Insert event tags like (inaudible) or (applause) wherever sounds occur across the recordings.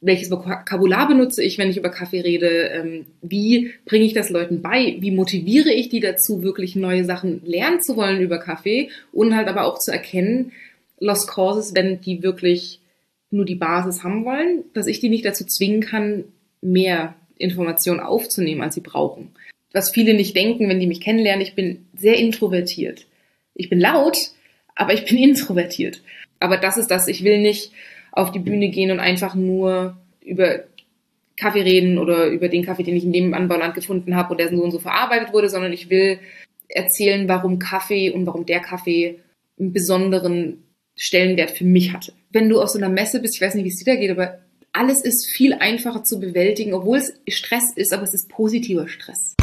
welches Vokabular benutze ich, wenn ich über Kaffee rede, ähm, wie bringe ich das Leuten bei, wie motiviere ich die dazu, wirklich neue Sachen lernen zu wollen über Kaffee und halt aber auch zu erkennen, Lost Causes, wenn die wirklich nur die Basis haben wollen, dass ich die nicht dazu zwingen kann, mehr Informationen aufzunehmen, als sie brauchen. Was viele nicht denken, wenn die mich kennenlernen, ich bin sehr introvertiert. Ich bin laut, aber ich bin (laughs) introvertiert. Aber das ist das, ich will nicht auf die Bühne gehen und einfach nur über Kaffee reden oder über den Kaffee, den ich in dem Anbauland gefunden habe und der so und so verarbeitet wurde, sondern ich will erzählen, warum Kaffee und warum der Kaffee einen besonderen Stellenwert für mich hatte. Wenn du auf so einer Messe bist, ich weiß nicht, wie es dir da geht, aber alles ist viel einfacher zu bewältigen, obwohl es Stress ist, aber es ist positiver Stress.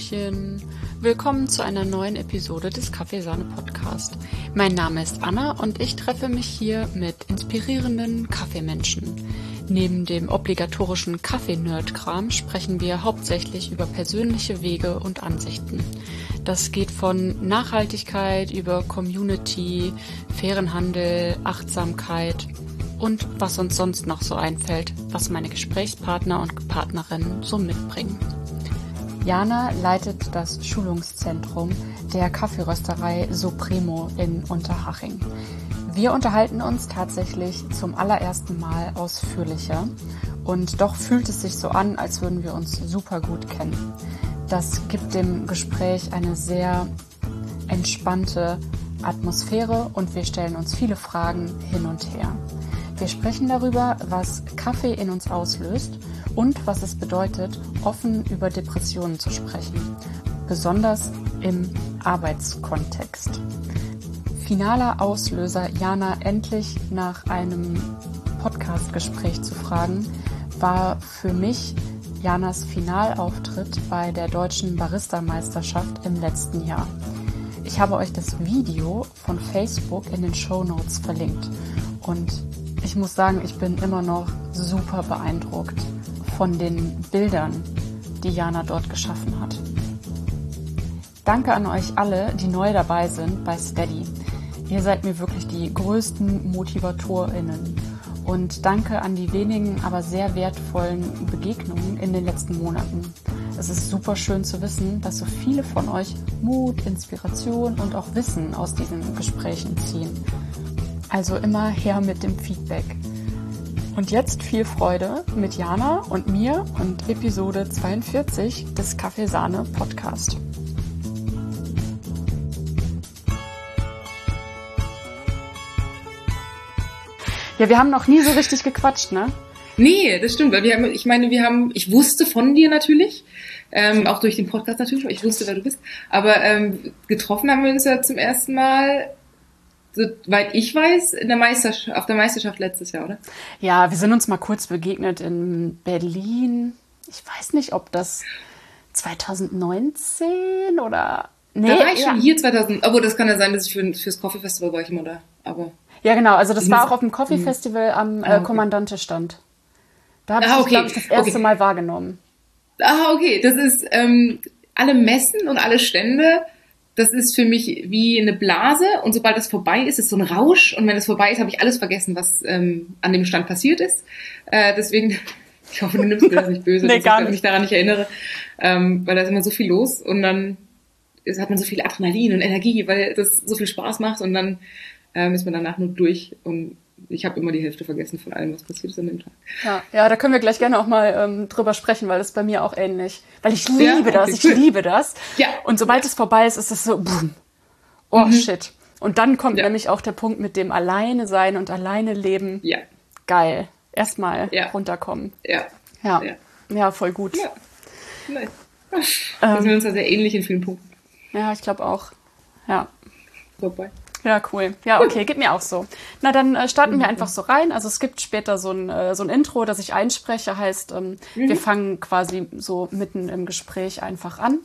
Hallöchen. Willkommen zu einer neuen Episode des Kaffeesahne Podcast. Mein Name ist Anna und ich treffe mich hier mit inspirierenden Kaffeemenschen. Neben dem obligatorischen Kaffee-Nerd-Kram sprechen wir hauptsächlich über persönliche Wege und Ansichten. Das geht von Nachhaltigkeit über Community, fairen Handel, Achtsamkeit und was uns sonst noch so einfällt, was meine Gesprächspartner und Partnerinnen so mitbringen. Jana leitet das Schulungszentrum der Kaffeerösterei Supremo in Unterhaching. Wir unterhalten uns tatsächlich zum allerersten Mal ausführlicher und doch fühlt es sich so an, als würden wir uns super gut kennen. Das gibt dem Gespräch eine sehr entspannte Atmosphäre und wir stellen uns viele Fragen hin und her. Wir sprechen darüber, was Kaffee in uns auslöst und was es bedeutet, offen über Depressionen zu sprechen, besonders im Arbeitskontext. Finaler Auslöser, Jana endlich nach einem Podcastgespräch zu fragen, war für mich Janas Finalauftritt bei der deutschen Barista-Meisterschaft im letzten Jahr. Ich habe euch das Video von Facebook in den Show Notes verlinkt und ich muss sagen, ich bin immer noch super beeindruckt von den Bildern, die Jana dort geschaffen hat. Danke an euch alle, die neu dabei sind bei Steady. Ihr seid mir wirklich die größten MotivatorInnen. Und danke an die wenigen, aber sehr wertvollen Begegnungen in den letzten Monaten. Es ist super schön zu wissen, dass so viele von euch Mut, Inspiration und auch Wissen aus diesen Gesprächen ziehen. Also immer her mit dem Feedback. Und jetzt viel Freude mit Jana und mir und Episode 42 des Kaffeesahne Podcast. Ja, wir haben noch nie so richtig gequatscht, ne? Nee, das stimmt, weil wir haben, ich meine, wir haben, ich wusste von dir natürlich, ähm, auch durch den Podcast natürlich, weil ich wusste, wer du bist, aber ähm, getroffen haben wir uns ja zum ersten Mal soweit ich weiß, in der Meisterschaft, auf der Meisterschaft letztes Jahr, oder? Ja, wir sind uns mal kurz begegnet in Berlin. Ich weiß nicht, ob das 2019 oder. Nee, da war ich ja. schon hier 2000. Aber das kann ja sein, dass ich für, fürs Coffee Festival war ich immer da. Aber. Ja, genau. Also das war auch auf dem Coffee. Festival am äh, ah, okay. Kommandante-Stand. Da habe ich, ah, okay. glaube ich, das erste okay. Mal wahrgenommen. Ah, okay. Das ist ähm, alle Messen und alle Stände das ist für mich wie eine Blase und sobald das vorbei ist, ist so ein Rausch und wenn es vorbei ist, habe ich alles vergessen, was ähm, an dem Stand passiert ist. Äh, deswegen, (laughs) ich hoffe, du nimmst mir das nicht böse, (laughs) nee, dass ich mich daran nicht erinnere, ähm, weil da ist immer so viel los und dann ist, hat man so viel Adrenalin und Energie, weil das so viel Spaß macht und dann ähm, ist man danach nur durch und ich habe immer die Hälfte vergessen von allem, was passiert ist an dem Tag. Ja, ja da können wir gleich gerne auch mal ähm, drüber sprechen, weil das bei mir auch ähnlich. Weil ich liebe ja, okay, das, ich liebe das. Ja. Und sobald es vorbei ist, ist es so, boom. oh mhm. shit. Und dann kommt ja. nämlich auch der Punkt mit dem Alleine sein und alleine leben. Ja. Geil. Erstmal ja. runterkommen. Ja. ja. Ja. Ja, voll gut. Ja. Nein. Ähm, wir sind uns da sehr ähnlich in vielen Punkten. Ja, ich glaube auch. Ja. Vorbei. Ja, cool. Ja, okay, geht mir auch so. Na, dann äh, starten wir mhm. einfach so rein. Also es gibt später so ein, äh, so ein Intro, das ich einspreche, heißt, ähm, mhm. wir fangen quasi so mitten im Gespräch einfach an.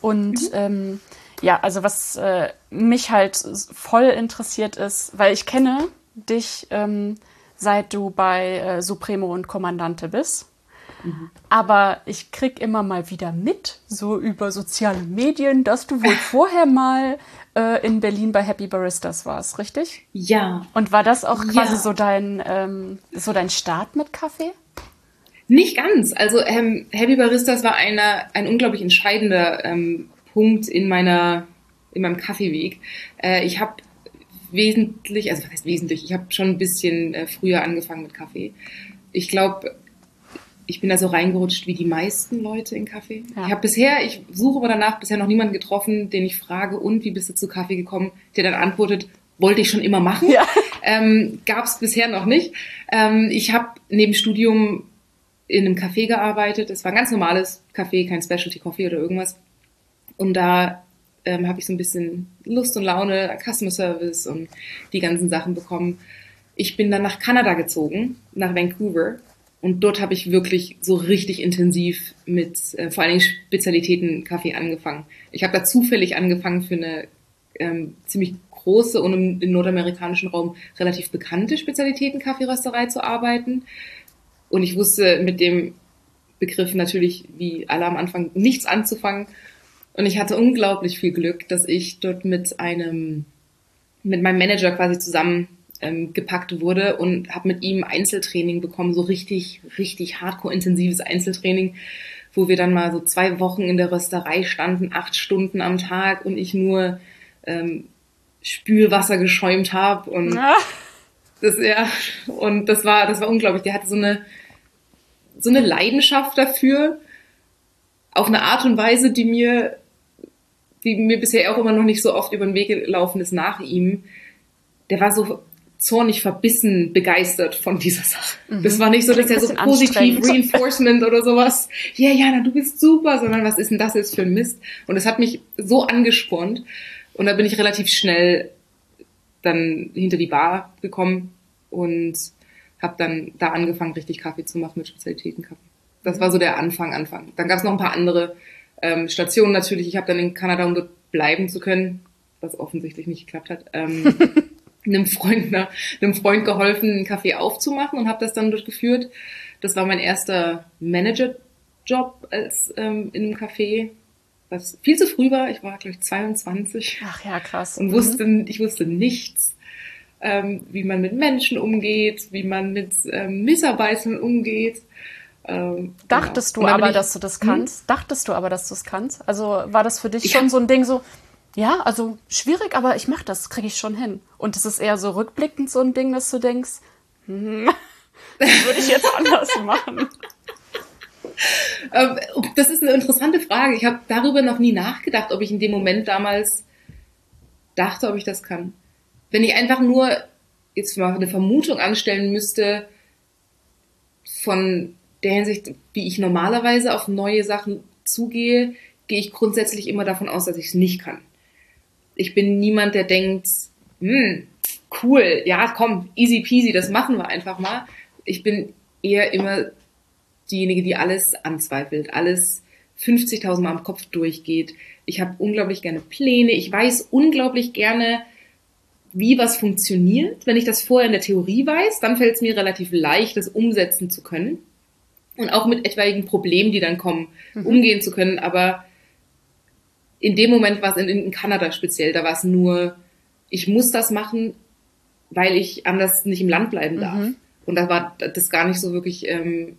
Und mhm. ähm, ja, also was äh, mich halt voll interessiert ist, weil ich kenne dich, ähm, seit du bei äh, Supremo und Kommandante bist. Mhm. Aber ich krieg immer mal wieder mit, so über soziale Medien, dass du wohl vorher mal äh, in Berlin bei Happy Baristas warst, richtig? Ja. Und war das auch quasi ja. so dein ähm, so dein Start mit Kaffee? Nicht ganz. Also ähm, Happy Baristas war einer, ein unglaublich entscheidender ähm, Punkt in meiner in meinem Kaffeeweg. Äh, ich habe wesentlich, also was heißt wesentlich, ich habe schon ein bisschen äh, früher angefangen mit Kaffee. Ich glaube, ich bin da so reingerutscht wie die meisten Leute in Kaffee. Ja. Ich habe bisher, ich suche aber danach bisher noch niemanden getroffen, den ich frage, und wie bist du zu Kaffee gekommen, der dann antwortet, wollte ich schon immer machen. Ja. Ähm, Gab es bisher noch nicht. Ähm, ich habe neben Studium in einem Café gearbeitet. Es war ein ganz normales Café, kein Specialty Coffee oder irgendwas. Und da ähm, habe ich so ein bisschen Lust und Laune, Customer Service und die ganzen Sachen bekommen. Ich bin dann nach Kanada gezogen, nach Vancouver. Und dort habe ich wirklich so richtig intensiv mit äh, vor allen Dingen Spezialitäten Kaffee angefangen. Ich habe da zufällig angefangen für eine ähm, ziemlich große und im, im nordamerikanischen Raum relativ bekannte Spezialitäten Kaffeerösterei zu arbeiten. Und ich wusste mit dem Begriff natürlich, wie alle am Anfang, nichts anzufangen und ich hatte unglaublich viel Glück, dass ich dort mit einem, mit meinem Manager quasi zusammen ähm, gepackt wurde und habe mit ihm Einzeltraining bekommen, so richtig, richtig hardcore intensives Einzeltraining, wo wir dann mal so zwei Wochen in der Rösterei standen, acht Stunden am Tag und ich nur ähm, Spülwasser geschäumt habe und ja. (laughs) das ja und das war das war unglaublich. Der hatte so eine so eine Leidenschaft dafür auf eine Art und Weise, die mir die mir bisher auch immer noch nicht so oft über den Weg gelaufen ist nach ihm, der war so zornig verbissen begeistert von dieser Sache. Mhm. Das war nicht so, dass er so positiv Reinforcement oder sowas, ja, yeah, Jana, du bist super, sondern was ist denn das jetzt für ein Mist? Und das hat mich so angespornt. Und da bin ich relativ schnell dann hinter die Bar gekommen und habe dann da angefangen, richtig Kaffee zu machen mit Spezialitätenkaffee. Das war so der Anfang, Anfang. Dann gab es noch ein paar andere ähm, Station natürlich. Ich habe dann in Kanada, um dort bleiben zu können, was offensichtlich nicht geklappt hat, ähm, (laughs) einem Freund, ne, einem Freund geholfen, einen Café aufzumachen und habe das dann durchgeführt. Das war mein erster Managerjob als ähm, in einem Café, was viel zu früh war. Ich war glaube ich 22. Ach ja, krass. Und wusste, mhm. ich wusste nichts, ähm, wie man mit Menschen umgeht, wie man mit ähm, Mitarbeitern umgeht. Ähm, Dachtest genau. du aber, dass du das kannst? Hm? Dachtest du aber, dass du es kannst? Also war das für dich ich schon so ein Ding so, ja, also schwierig, aber ich mach das, kriege ich schon hin. Und es ist eher so rückblickend so ein Ding, dass du denkst, hm, (laughs) das würde ich jetzt anders machen. Ähm, das ist eine interessante Frage. Ich habe darüber noch nie nachgedacht, ob ich in dem Moment damals dachte, ob ich das kann. Wenn ich einfach nur jetzt mal eine Vermutung anstellen müsste von der Hinsicht, wie ich normalerweise auf neue Sachen zugehe, gehe ich grundsätzlich immer davon aus, dass ich es nicht kann. Ich bin niemand, der denkt, hm, cool, ja, komm, easy peasy, das machen wir einfach mal. Ich bin eher immer diejenige, die alles anzweifelt, alles 50.000 Mal im Kopf durchgeht. Ich habe unglaublich gerne Pläne. Ich weiß unglaublich gerne, wie was funktioniert. Wenn ich das vorher in der Theorie weiß, dann fällt es mir relativ leicht, das umsetzen zu können und auch mit etwaigen Problemen, die dann kommen, mhm. umgehen zu können. Aber in dem Moment war es in, in Kanada speziell, da war es nur, ich muss das machen, weil ich anders nicht im Land bleiben darf. Mhm. Und da war das gar nicht so wirklich ähm,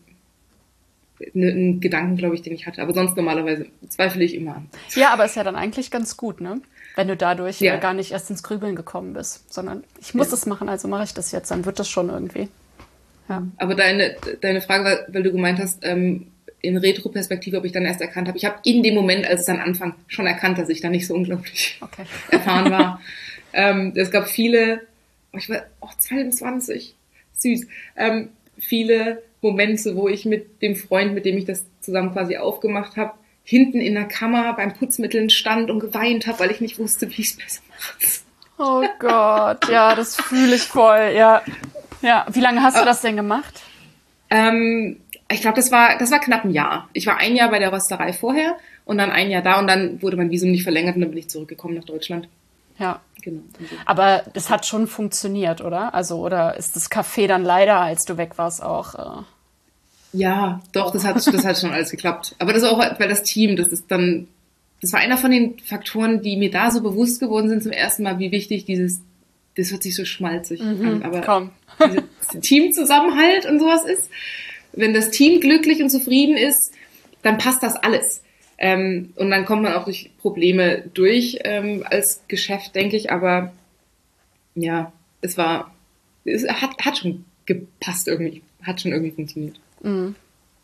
ne, ein Gedanken, glaube ich, den ich hatte. Aber sonst normalerweise zweifle ich immer an. Ja, aber ist ja dann eigentlich ganz gut, ne? Wenn du dadurch ja. gar nicht erst ins Grübeln gekommen bist, sondern ich muss ja. das machen, also mache ich das jetzt, dann wird das schon irgendwie. Ja. Aber deine, deine Frage war, weil du gemeint hast, ähm, in Retro-Perspektive, ob ich dann erst erkannt habe. Ich habe in dem Moment, als es dann anfang, schon erkannt, dass ich da nicht so unglaublich okay. (laughs) erfahren war. ähm, es gab viele, oh, ich war oh, 22, süß, ähm, viele Momente, wo ich mit dem Freund, mit dem ich das zusammen quasi aufgemacht habe, hinten in der Kammer beim Putzmitteln stand und geweint habe, weil ich nicht wusste, wie ich es besser mache. Oh Gott, ja, das fühle ich voll, ja. Ja, wie lange hast du das denn gemacht? Ähm, ich glaube, das war, das war knapp ein Jahr. Ich war ein Jahr bei der Rösterei vorher und dann ein Jahr da und dann wurde mein Visum nicht verlängert und dann bin ich zurückgekommen nach Deutschland. Ja. Genau. Aber das hat schon funktioniert, oder? Also, oder ist das Café dann leider, als du weg warst, auch. Äh Ja, doch, das hat, das hat schon alles geklappt. Aber das auch, weil das Team, das ist dann, das war einer von den Faktoren, die mir da so bewusst geworden sind zum ersten Mal, wie wichtig dieses, das hört sich so schmalzig Mhm, an, aber (laughs) dieser Teamzusammenhalt und sowas ist. Wenn das Team glücklich und zufrieden ist, dann passt das alles. Ähm, und dann kommt man auch durch Probleme durch ähm, als Geschäft, denke ich. Aber ja, es war, es hat, hat schon gepasst irgendwie, hat schon irgendwie funktioniert.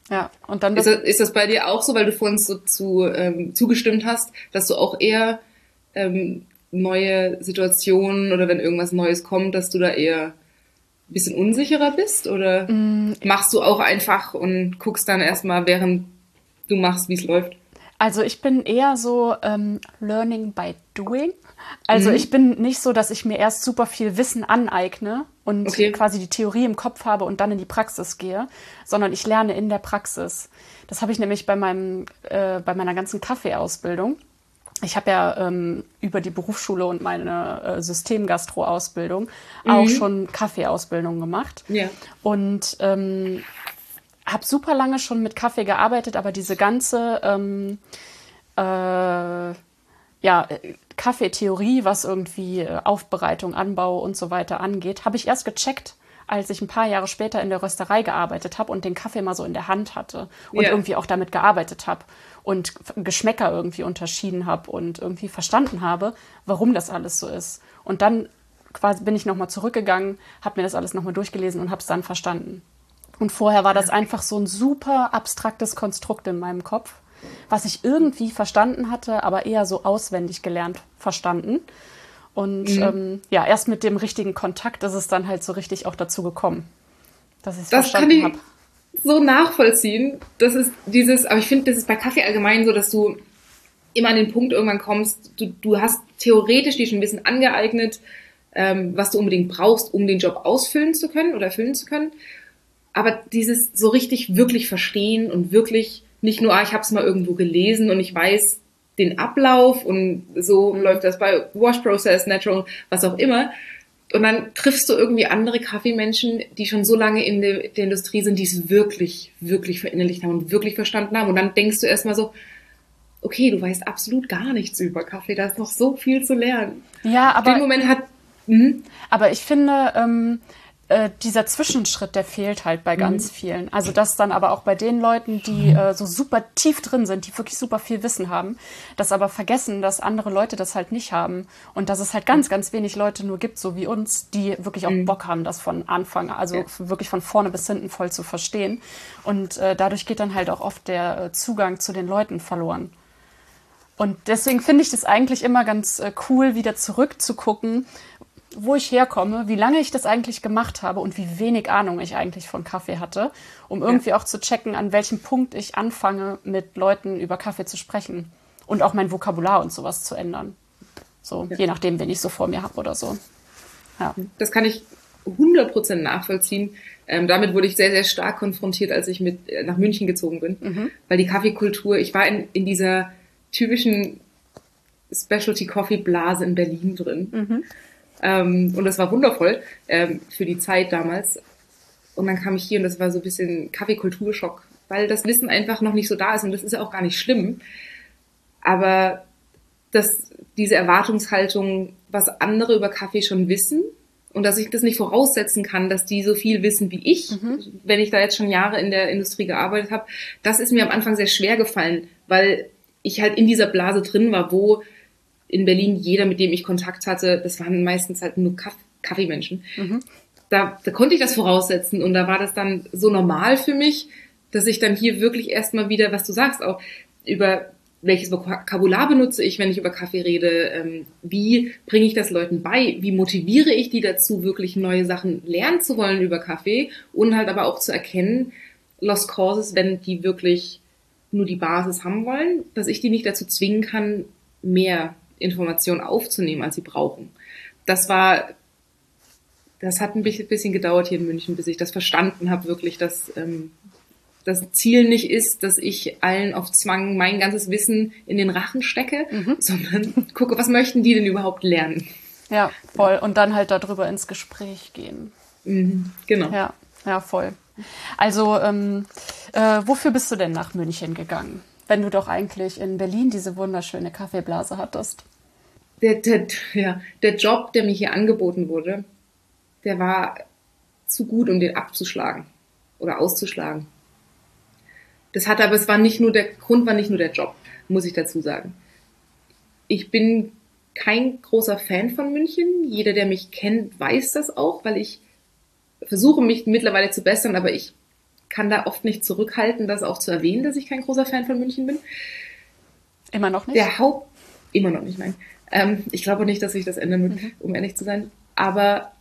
Ja, und dann Ist das, das, ist das bei dir auch so, weil du vorhin so zu, ähm, zugestimmt hast, dass du auch eher ähm, neue Situationen oder wenn irgendwas Neues kommt, dass du da eher ein bisschen unsicherer bist? Oder machst du auch einfach und guckst dann erstmal, während du machst, wie es läuft? Also ich bin eher so ähm, Learning by Doing. Also ich bin nicht so, dass ich mir erst super viel Wissen aneigne und Okay. quasi die Theorie im Kopf habe und dann in die Praxis gehe, sondern ich lerne in der Praxis. Das habe ich nämlich bei meinem äh, bei meiner ganzen Kaffeeausbildung. Ich habe ja ähm, über die Berufsschule und meine äh, Systemgastro-Ausbildung auch schon Kaffeeausbildung gemacht. Ja. Und ähm, habe super lange schon mit Kaffee gearbeitet, aber diese ganze ähm, äh, ja, Kaffeetheorie, was irgendwie äh, Aufbereitung, Anbau und so weiter angeht, habe ich erst gecheckt, als ich ein paar Jahre später in der Rösterei gearbeitet habe und den Kaffee mal so in der Hand hatte und Ja. irgendwie auch damit gearbeitet habe und Geschmäcker irgendwie unterschieden habe und irgendwie verstanden habe, warum das alles so ist. Und dann quasi bin ich nochmal zurückgegangen, habe mir das alles nochmal durchgelesen und habe es dann verstanden. Und vorher war das einfach so ein super abstraktes Konstrukt in meinem Kopf, was ich irgendwie verstanden hatte, aber eher so auswendig gelernt verstanden. Und ähm, ja, erst mit dem richtigen Kontakt ist es dann halt so richtig auch dazu gekommen, dass ich es Das kann verstanden ich habe. so nachvollziehen. Das ist dieses, aber ich finde, das ist bei Kaffee allgemein so, dass du immer an den Punkt irgendwann kommst, du, du hast theoretisch dir schon ein Wissen angeeignet, ähm, was du unbedingt brauchst, um den Job ausfüllen zu können oder erfüllen zu können. Aber dieses so richtig wirklich verstehen und wirklich nicht nur, ah, ich habe es mal irgendwo gelesen und ich weiß den Ablauf und so läuft das bei Wash Process, Natural, was auch immer. Und dann triffst du irgendwie andere Kaffeemenschen, die schon so lange in der, der Industrie sind, die es wirklich, wirklich verinnerlicht haben und wirklich verstanden haben. Und dann denkst du erstmal so, okay, du weißt absolut gar nichts über Kaffee, da ist noch so viel zu lernen. Ja, In dem aber, Moment hat, mhm, aber ich finde, ähm, äh, dieser Zwischenschritt, der fehlt halt bei ganz vielen. Also das dann aber auch bei den Leuten, die äh, so super tief drin sind, die wirklich super viel Wissen haben, das aber vergessen, dass andere Leute das halt nicht haben und dass es halt ganz, ganz wenig Leute nur gibt, so wie uns, die wirklich auch Bock haben, das von Anfang, also Ja. wirklich von vorne bis hinten voll zu verstehen. Und äh, dadurch geht dann halt auch oft der äh, Zugang zu den Leuten verloren. Und deswegen finde ich das eigentlich immer ganz äh, cool, wieder zurückzugucken, wo ich herkomme, wie lange ich das eigentlich gemacht habe und wie wenig Ahnung ich eigentlich von Kaffee hatte, um irgendwie auch zu checken, an welchem Punkt ich anfange, mit Leuten über Kaffee zu sprechen und auch mein Vokabular und sowas zu ändern. So, je nachdem, wen ich so vor mir habe oder so. Ja. das kann ich 100% nachvollziehen. Ähm, damit wurde ich sehr, sehr stark konfrontiert, als ich mit äh, nach München gezogen bin. Weil die Kaffeekultur, ich war in, in dieser typischen Specialty Coffee Blase in Berlin drin. Ähm, und das war wundervoll ähm, für die Zeit damals. Und dann kam ich hier und das war so ein bisschen Kaffeekulturschock, weil das Wissen einfach noch nicht so da ist und das ist ja auch gar nicht schlimm. Aber dass diese Erwartungshaltung, was andere über Kaffee schon wissen und dass ich das nicht voraussetzen kann, dass die so viel wissen wie ich, wenn ich da jetzt schon Jahre in der Industrie gearbeitet habe, das ist mir am Anfang sehr schwer gefallen, weil ich halt in dieser Blase drin war, wo in Berlin jeder, mit dem ich Kontakt hatte, das waren meistens halt nur Kaff Kaffeemenschen. Da, da konnte ich das voraussetzen und da war das dann so normal für mich, dass ich dann hier wirklich erstmal wieder, was du sagst, auch über welches Vokabular benutze ich, wenn ich über Kaffee rede, ähm, wie bringe ich das Leuten bei, wie motiviere ich die dazu, wirklich neue Sachen lernen zu wollen über Kaffee und halt aber auch zu erkennen, Lost Causes, wenn die wirklich nur die Basis haben wollen, dass ich die nicht dazu zwingen kann, mehr Informationen aufzunehmen, als sie brauchen. Das war, das hat ein bisschen gedauert hier in München, bis ich das verstanden habe, wirklich, dass ähm, das Ziel nicht ist, dass ich allen auf Zwang mein ganzes Wissen in den Rachen stecke, sondern (laughs) gucke, was möchten die denn überhaupt lernen? Ja, voll. Und dann halt darüber ins Gespräch gehen. Mhm, genau. Ja, Ja, voll. Also, ähm, äh, wofür bist du denn nach München gegangen, wenn du doch eigentlich in Berlin diese wunderschöne Kaffeeblase hattest? Der, der, ja, der Job, der mir hier angeboten wurde, der war zu gut, um den abzuschlagen oder auszuschlagen. Das hat aber, es war nicht nur der Grund, war nicht nur der Job, muss ich dazu sagen. Ich bin kein großer Fan von München. Jeder, der mich kennt, weiß das auch, weil ich versuche mich mittlerweile zu bessern, aber ich kann da oft nicht zurückhalten, das auch zu erwähnen, dass ich kein großer Fan von München bin. Immer noch nicht? Der Haupt, immer noch nicht, nein. Ähm, ich glaube nicht, dass sich das ändern wird, mhm. um ehrlich zu sein. Aber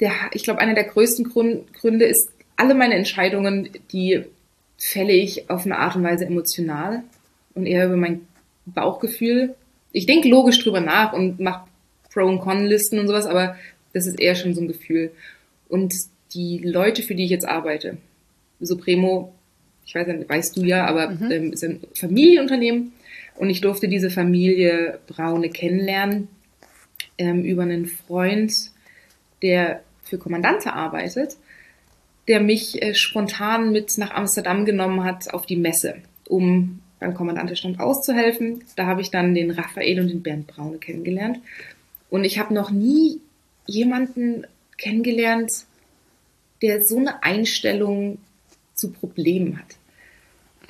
der, ich glaube, einer der größten Grund, Gründe ist, alle meine Entscheidungen, die fälle ich auf eine Art und Weise emotional und eher über mein Bauchgefühl. Ich denke logisch drüber nach und mache Pro- und Con-Listen und sowas, aber das ist eher schon so ein Gefühl. Und die Leute, für die ich jetzt arbeite, Supremo, ich weiß nicht, weißt du ja, aber mhm. ähm, ist ein Familienunternehmen und ich durfte diese Familie Braune kennenlernen ähm, über einen Freund, der für Kommandante arbeitet, der mich äh, spontan mit nach Amsterdam genommen hat auf die Messe, um beim Kommandantestand auszuhelfen. Da habe ich dann den Raphael und den Bernd Braune kennengelernt. Und ich habe noch nie jemanden kennengelernt, der so eine Einstellung zu Problemen hat.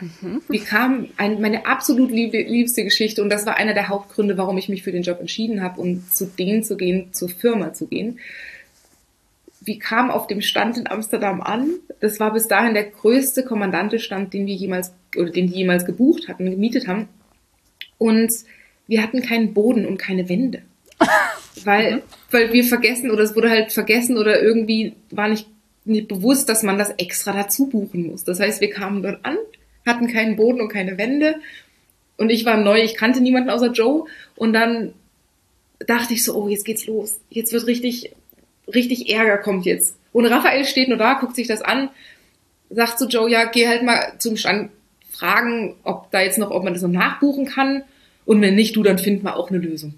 Mhm. Wie kam ein, meine absolut lieb, liebste Geschichte und das war einer der Hauptgründe, warum ich mich für den Job entschieden habe und zu denen zu gehen, zur Firma zu gehen. Wie kam auf dem Stand in Amsterdam an? Das war bis dahin der größte Kommandantestand, den wir jemals oder den die jemals gebucht hatten, gemietet haben. Und wir hatten keinen Boden und keine Wände. (laughs) weil, mhm. weil wir vergessen oder es wurde halt vergessen oder irgendwie war nicht, nicht bewusst, dass man das extra dazu buchen muss. Das heißt, wir kamen dort an, hatten keinen Boden und keine Wände und ich war neu, ich kannte niemanden außer Joe und dann dachte ich so, oh, jetzt geht's los. Jetzt wird richtig, richtig Ärger kommt jetzt. Und Raphael steht nur da, guckt sich das an, sagt zu Joe, ja, geh halt mal zum Stand fragen, ob da jetzt noch, ob man das noch nachbuchen kann. Und wenn nicht, du, dann finden wir auch eine Lösung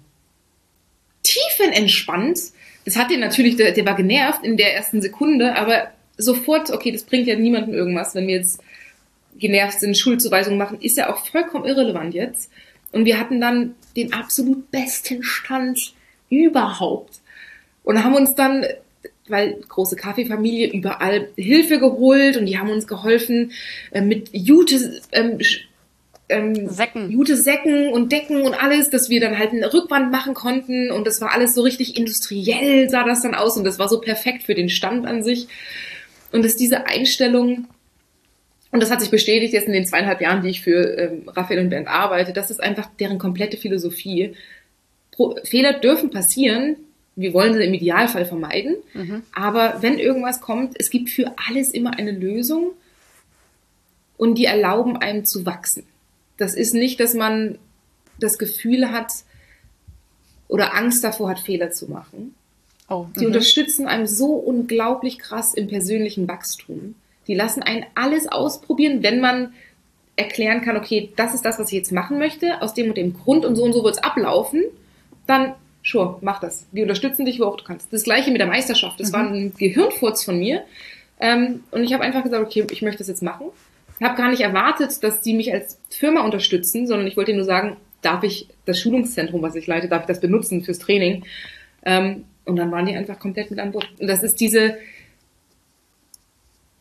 tiefenentspannt. Das hat den natürlich, der, der war genervt in der ersten Sekunde, aber sofort, okay, das bringt ja niemandem irgendwas, wenn wir jetzt genervt sind, Schuldzuweisungen machen, ist ja auch vollkommen irrelevant jetzt. Und wir hatten dann den absolut besten Stand überhaupt. Und haben uns dann, weil große Kaffeefamilie, überall Hilfe geholt und die haben uns geholfen äh, mit Jute, ähm, ähm, Säcken. gute Säcken und Decken und alles, dass wir dann halt eine Rückwand machen konnten und das war alles so richtig industriell sah das dann aus und das war so perfekt für den Stand an sich und dass diese Einstellung und das hat sich bestätigt jetzt in den zweieinhalb Jahren, die ich für ähm, Raphael und Bernd arbeite, das ist einfach deren komplette Philosophie. Pro Fehler dürfen passieren, wir wollen sie im Idealfall vermeiden, mhm. aber wenn irgendwas kommt, es gibt für alles immer eine Lösung und die erlauben einem zu wachsen. Das ist nicht, dass man das Gefühl hat oder Angst davor hat, Fehler zu machen. Oh, die mhm. unterstützen einem so unglaublich krass im persönlichen Wachstum. Die lassen einen alles ausprobieren, wenn man erklären kann, okay, das ist das, was ich jetzt machen möchte, aus dem und dem Grund und so und so wird es ablaufen, dann sure, mach das. Die unterstützen dich, wo auch du kannst. Das gleiche mit der Meisterschaft. Das mhm. war ein Gehirnfurz von mir. Ähm, und ich habe einfach gesagt, okay, ich möchte das jetzt machen habe gar nicht erwartet, dass die mich als Firma unterstützen, sondern ich wollte nur sagen, darf ich das Schulungszentrum, was ich leite, darf ich das benutzen fürs Training? Ähm, und dann waren die einfach komplett mit an Bord. Und das ist diese,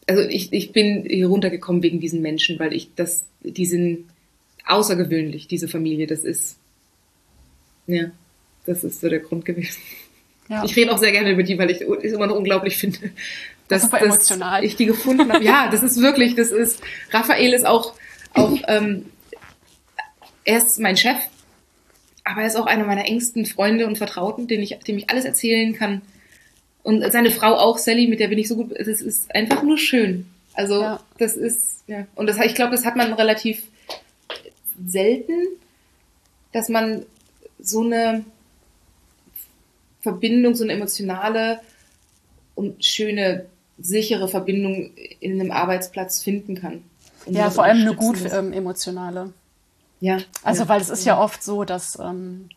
also ich, ich bin hier runtergekommen wegen diesen Menschen, weil ich das, die sind außergewöhnlich, diese Familie, das ist, ja, das ist so der Grund gewesen. Ja. Ich rede auch sehr gerne über die, weil ich es immer noch unglaublich finde, dass, emotional. ich die gefunden habe. Ja, das ist wirklich, das ist, Raphael ist auch, auch (laughs) ähm, er ist mein Chef, aber er ist auch einer meiner engsten Freunde und Vertrauten, den ich, dem ich alles erzählen kann. Und seine Frau auch, Sally, mit der bin ich so gut. Das ist einfach nur schön. Also ja. das ist, ja. Und das, ich glaube, das hat man relativ selten, dass man so eine Verbindung, so eine emotionale und schöne sichere Verbindung in einem Arbeitsplatz finden kann. Ja, vor allem eine gut ähm, emotionale. Ja. Also, ja. weil es ist ja oft so, dass ähm,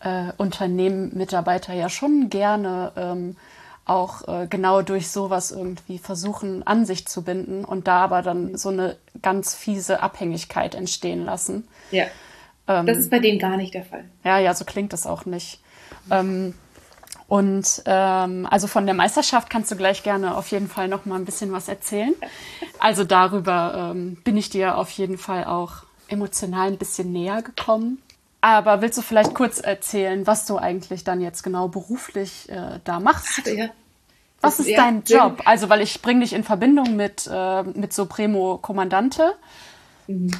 äh, Unternehmen Mitarbeiter ja schon gerne ähm, auch äh, genau durch sowas irgendwie versuchen, an sich zu binden und da aber dann so eine ganz fiese Abhängigkeit entstehen lassen. Ja. Ähm, das ist bei denen gar nicht der Fall. Ja, ja, so klingt das auch nicht. Ähm, und ähm, also von der Meisterschaft kannst du gleich gerne auf jeden Fall noch mal ein bisschen was erzählen. (laughs) Also darüber ähm, bin ich dir auf jeden Fall auch emotional ein bisschen näher gekommen. Aber willst du vielleicht kurz erzählen, was du eigentlich dann jetzt genau beruflich äh, da machst? Ja. Was ist dein Job? Also, weil ich bringe dich in Verbindung mit, äh, mit Supremo Kommandante. Mhm.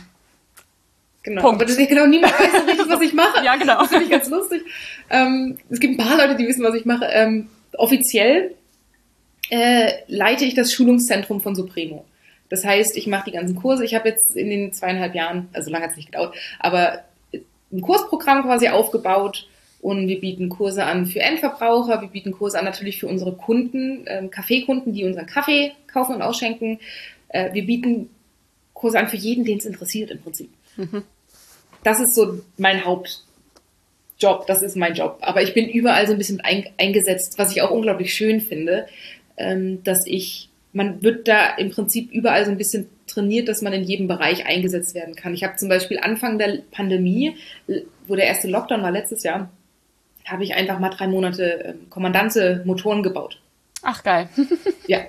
Genau, Punkt. aber das genau niemand weiß so richtig, was (laughs) ich mache. ja, genau. Das finde ich ganz lustig. Ähm, es gibt ein paar Leute, die wissen, was ich mache. Ähm, offiziell äh, leite ich das Schulungszentrum von Supremo. Das heißt, ich mache die ganzen Kurse. Ich habe jetzt in den zweieinhalb Jahren, also lange hat es nicht gedauert, aber ein Kursprogramm quasi aufgebaut und wir bieten Kurse an für Endverbraucher, wir bieten Kurse an natürlich für unsere Kunden, ähm, Kaffeekunden, die unseren Kaffee kaufen und ausschenken. Äh, wir bieten Kurse an für jeden, den es interessiert im Prinzip. Mhm. Das ist so mein Hauptjob, das ist mein Job. Aber ich bin überall so ein bisschen ein, eingesetzt, was ich auch unglaublich schön finde, ähm, dass ich, man wird da im Prinzip überall so ein bisschen trainiert, dass man in jedem Bereich eingesetzt werden kann. Ich habe zum Beispiel Anfang der Pandemie, wo der erste Lockdown war letztes Jahr, habe ich einfach mal drei Monate ähm, Kommandante Motoren gebaut. Ach geil. (laughs) ja.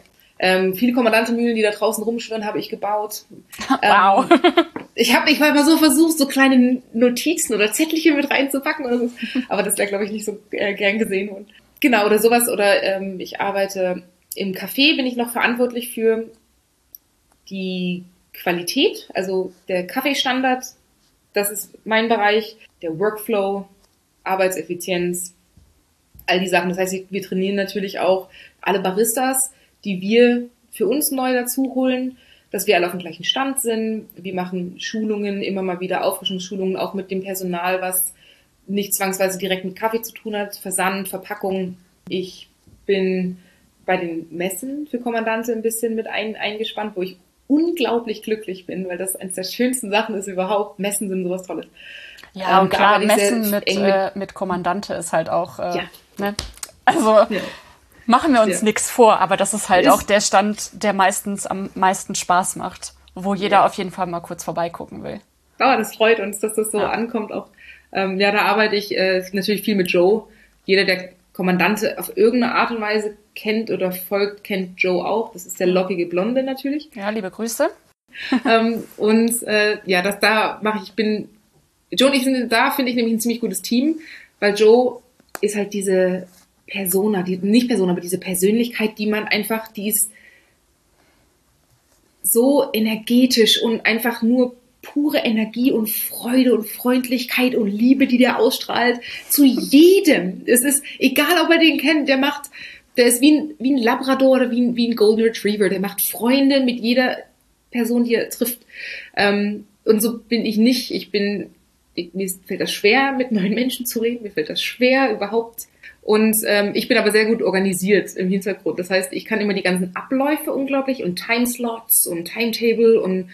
Ähm, viele Kommandante-Mühlen, die da draußen rumschwirren, habe ich gebaut. (laughs) Wow. Ähm, ich habe ich mal so versucht, so kleine Notizen oder Zettelchen mit reinzupacken, oder so. aber das wäre, glaube ich, nicht so äh, gern gesehen. Und genau, oder sowas. Oder ähm, ich arbeite im Café, bin ich noch verantwortlich für die Qualität, also der Kaffeestandard, das ist mein Bereich, der Workflow, Arbeitseffizienz, all die Sachen. Das heißt, wir trainieren natürlich auch alle Baristas, die wir für uns neu dazu holen, dass wir alle auf dem gleichen Stand sind. Wir machen Schulungen, immer mal wieder Auffrischungsschulungen, auch mit dem Personal, was nicht zwangsweise direkt mit Kaffee zu tun hat, Versand, Verpackung. Ich bin bei den Messen für Kommandante ein bisschen mit ein, eingespannt, wo ich unglaublich glücklich bin, weil das eines der schönsten Sachen ist überhaupt. Messen sind sowas Tolles. Ja, ähm, und klar, Messen mit, mit, äh, mit Kommandante ist halt auch, äh, ja. ne? Also ja. machen wir uns ja. nichts vor, aber das ist halt ist auch der Stand, der meistens am meisten Spaß macht, wo jeder auf jeden Fall mal kurz vorbeigucken will. Oh, das freut uns, dass das so ankommt auch. Ähm, ja, da arbeite ich äh, natürlich viel mit Joe. Jeder, der Kommandante auf irgendeine Art und Weise kennt oder folgt, kennt Joe auch. Das ist der lockige Blonde natürlich. Ja, liebe Grüße. ähm, und äh, ja, das da mache ich, bin Joe und ich sind da, finde ich nämlich ein ziemlich gutes Team, weil Joe ist halt diese Persona, die, nicht Persona, aber diese Persönlichkeit, die man einfach, die ist so energetisch und einfach nur pure Energie und Freude und Freundlichkeit und Liebe, die der ausstrahlt, zu jedem. Es ist egal, ob er den kennt, der macht, der ist wie ein, wie ein Labrador oder wie ein, wie ein Golden Retriever, der macht Freunde mit jeder Person, die er trifft. Ähm, und so bin ich nicht. Ich bin mir fällt das schwer, mit neuen Menschen zu reden, mir fällt das schwer überhaupt. Und ähm, ich bin aber sehr gut organisiert im Hintergrund. Das heißt, ich kann immer die ganzen Abläufe unglaublich und Timeslots und Timetable und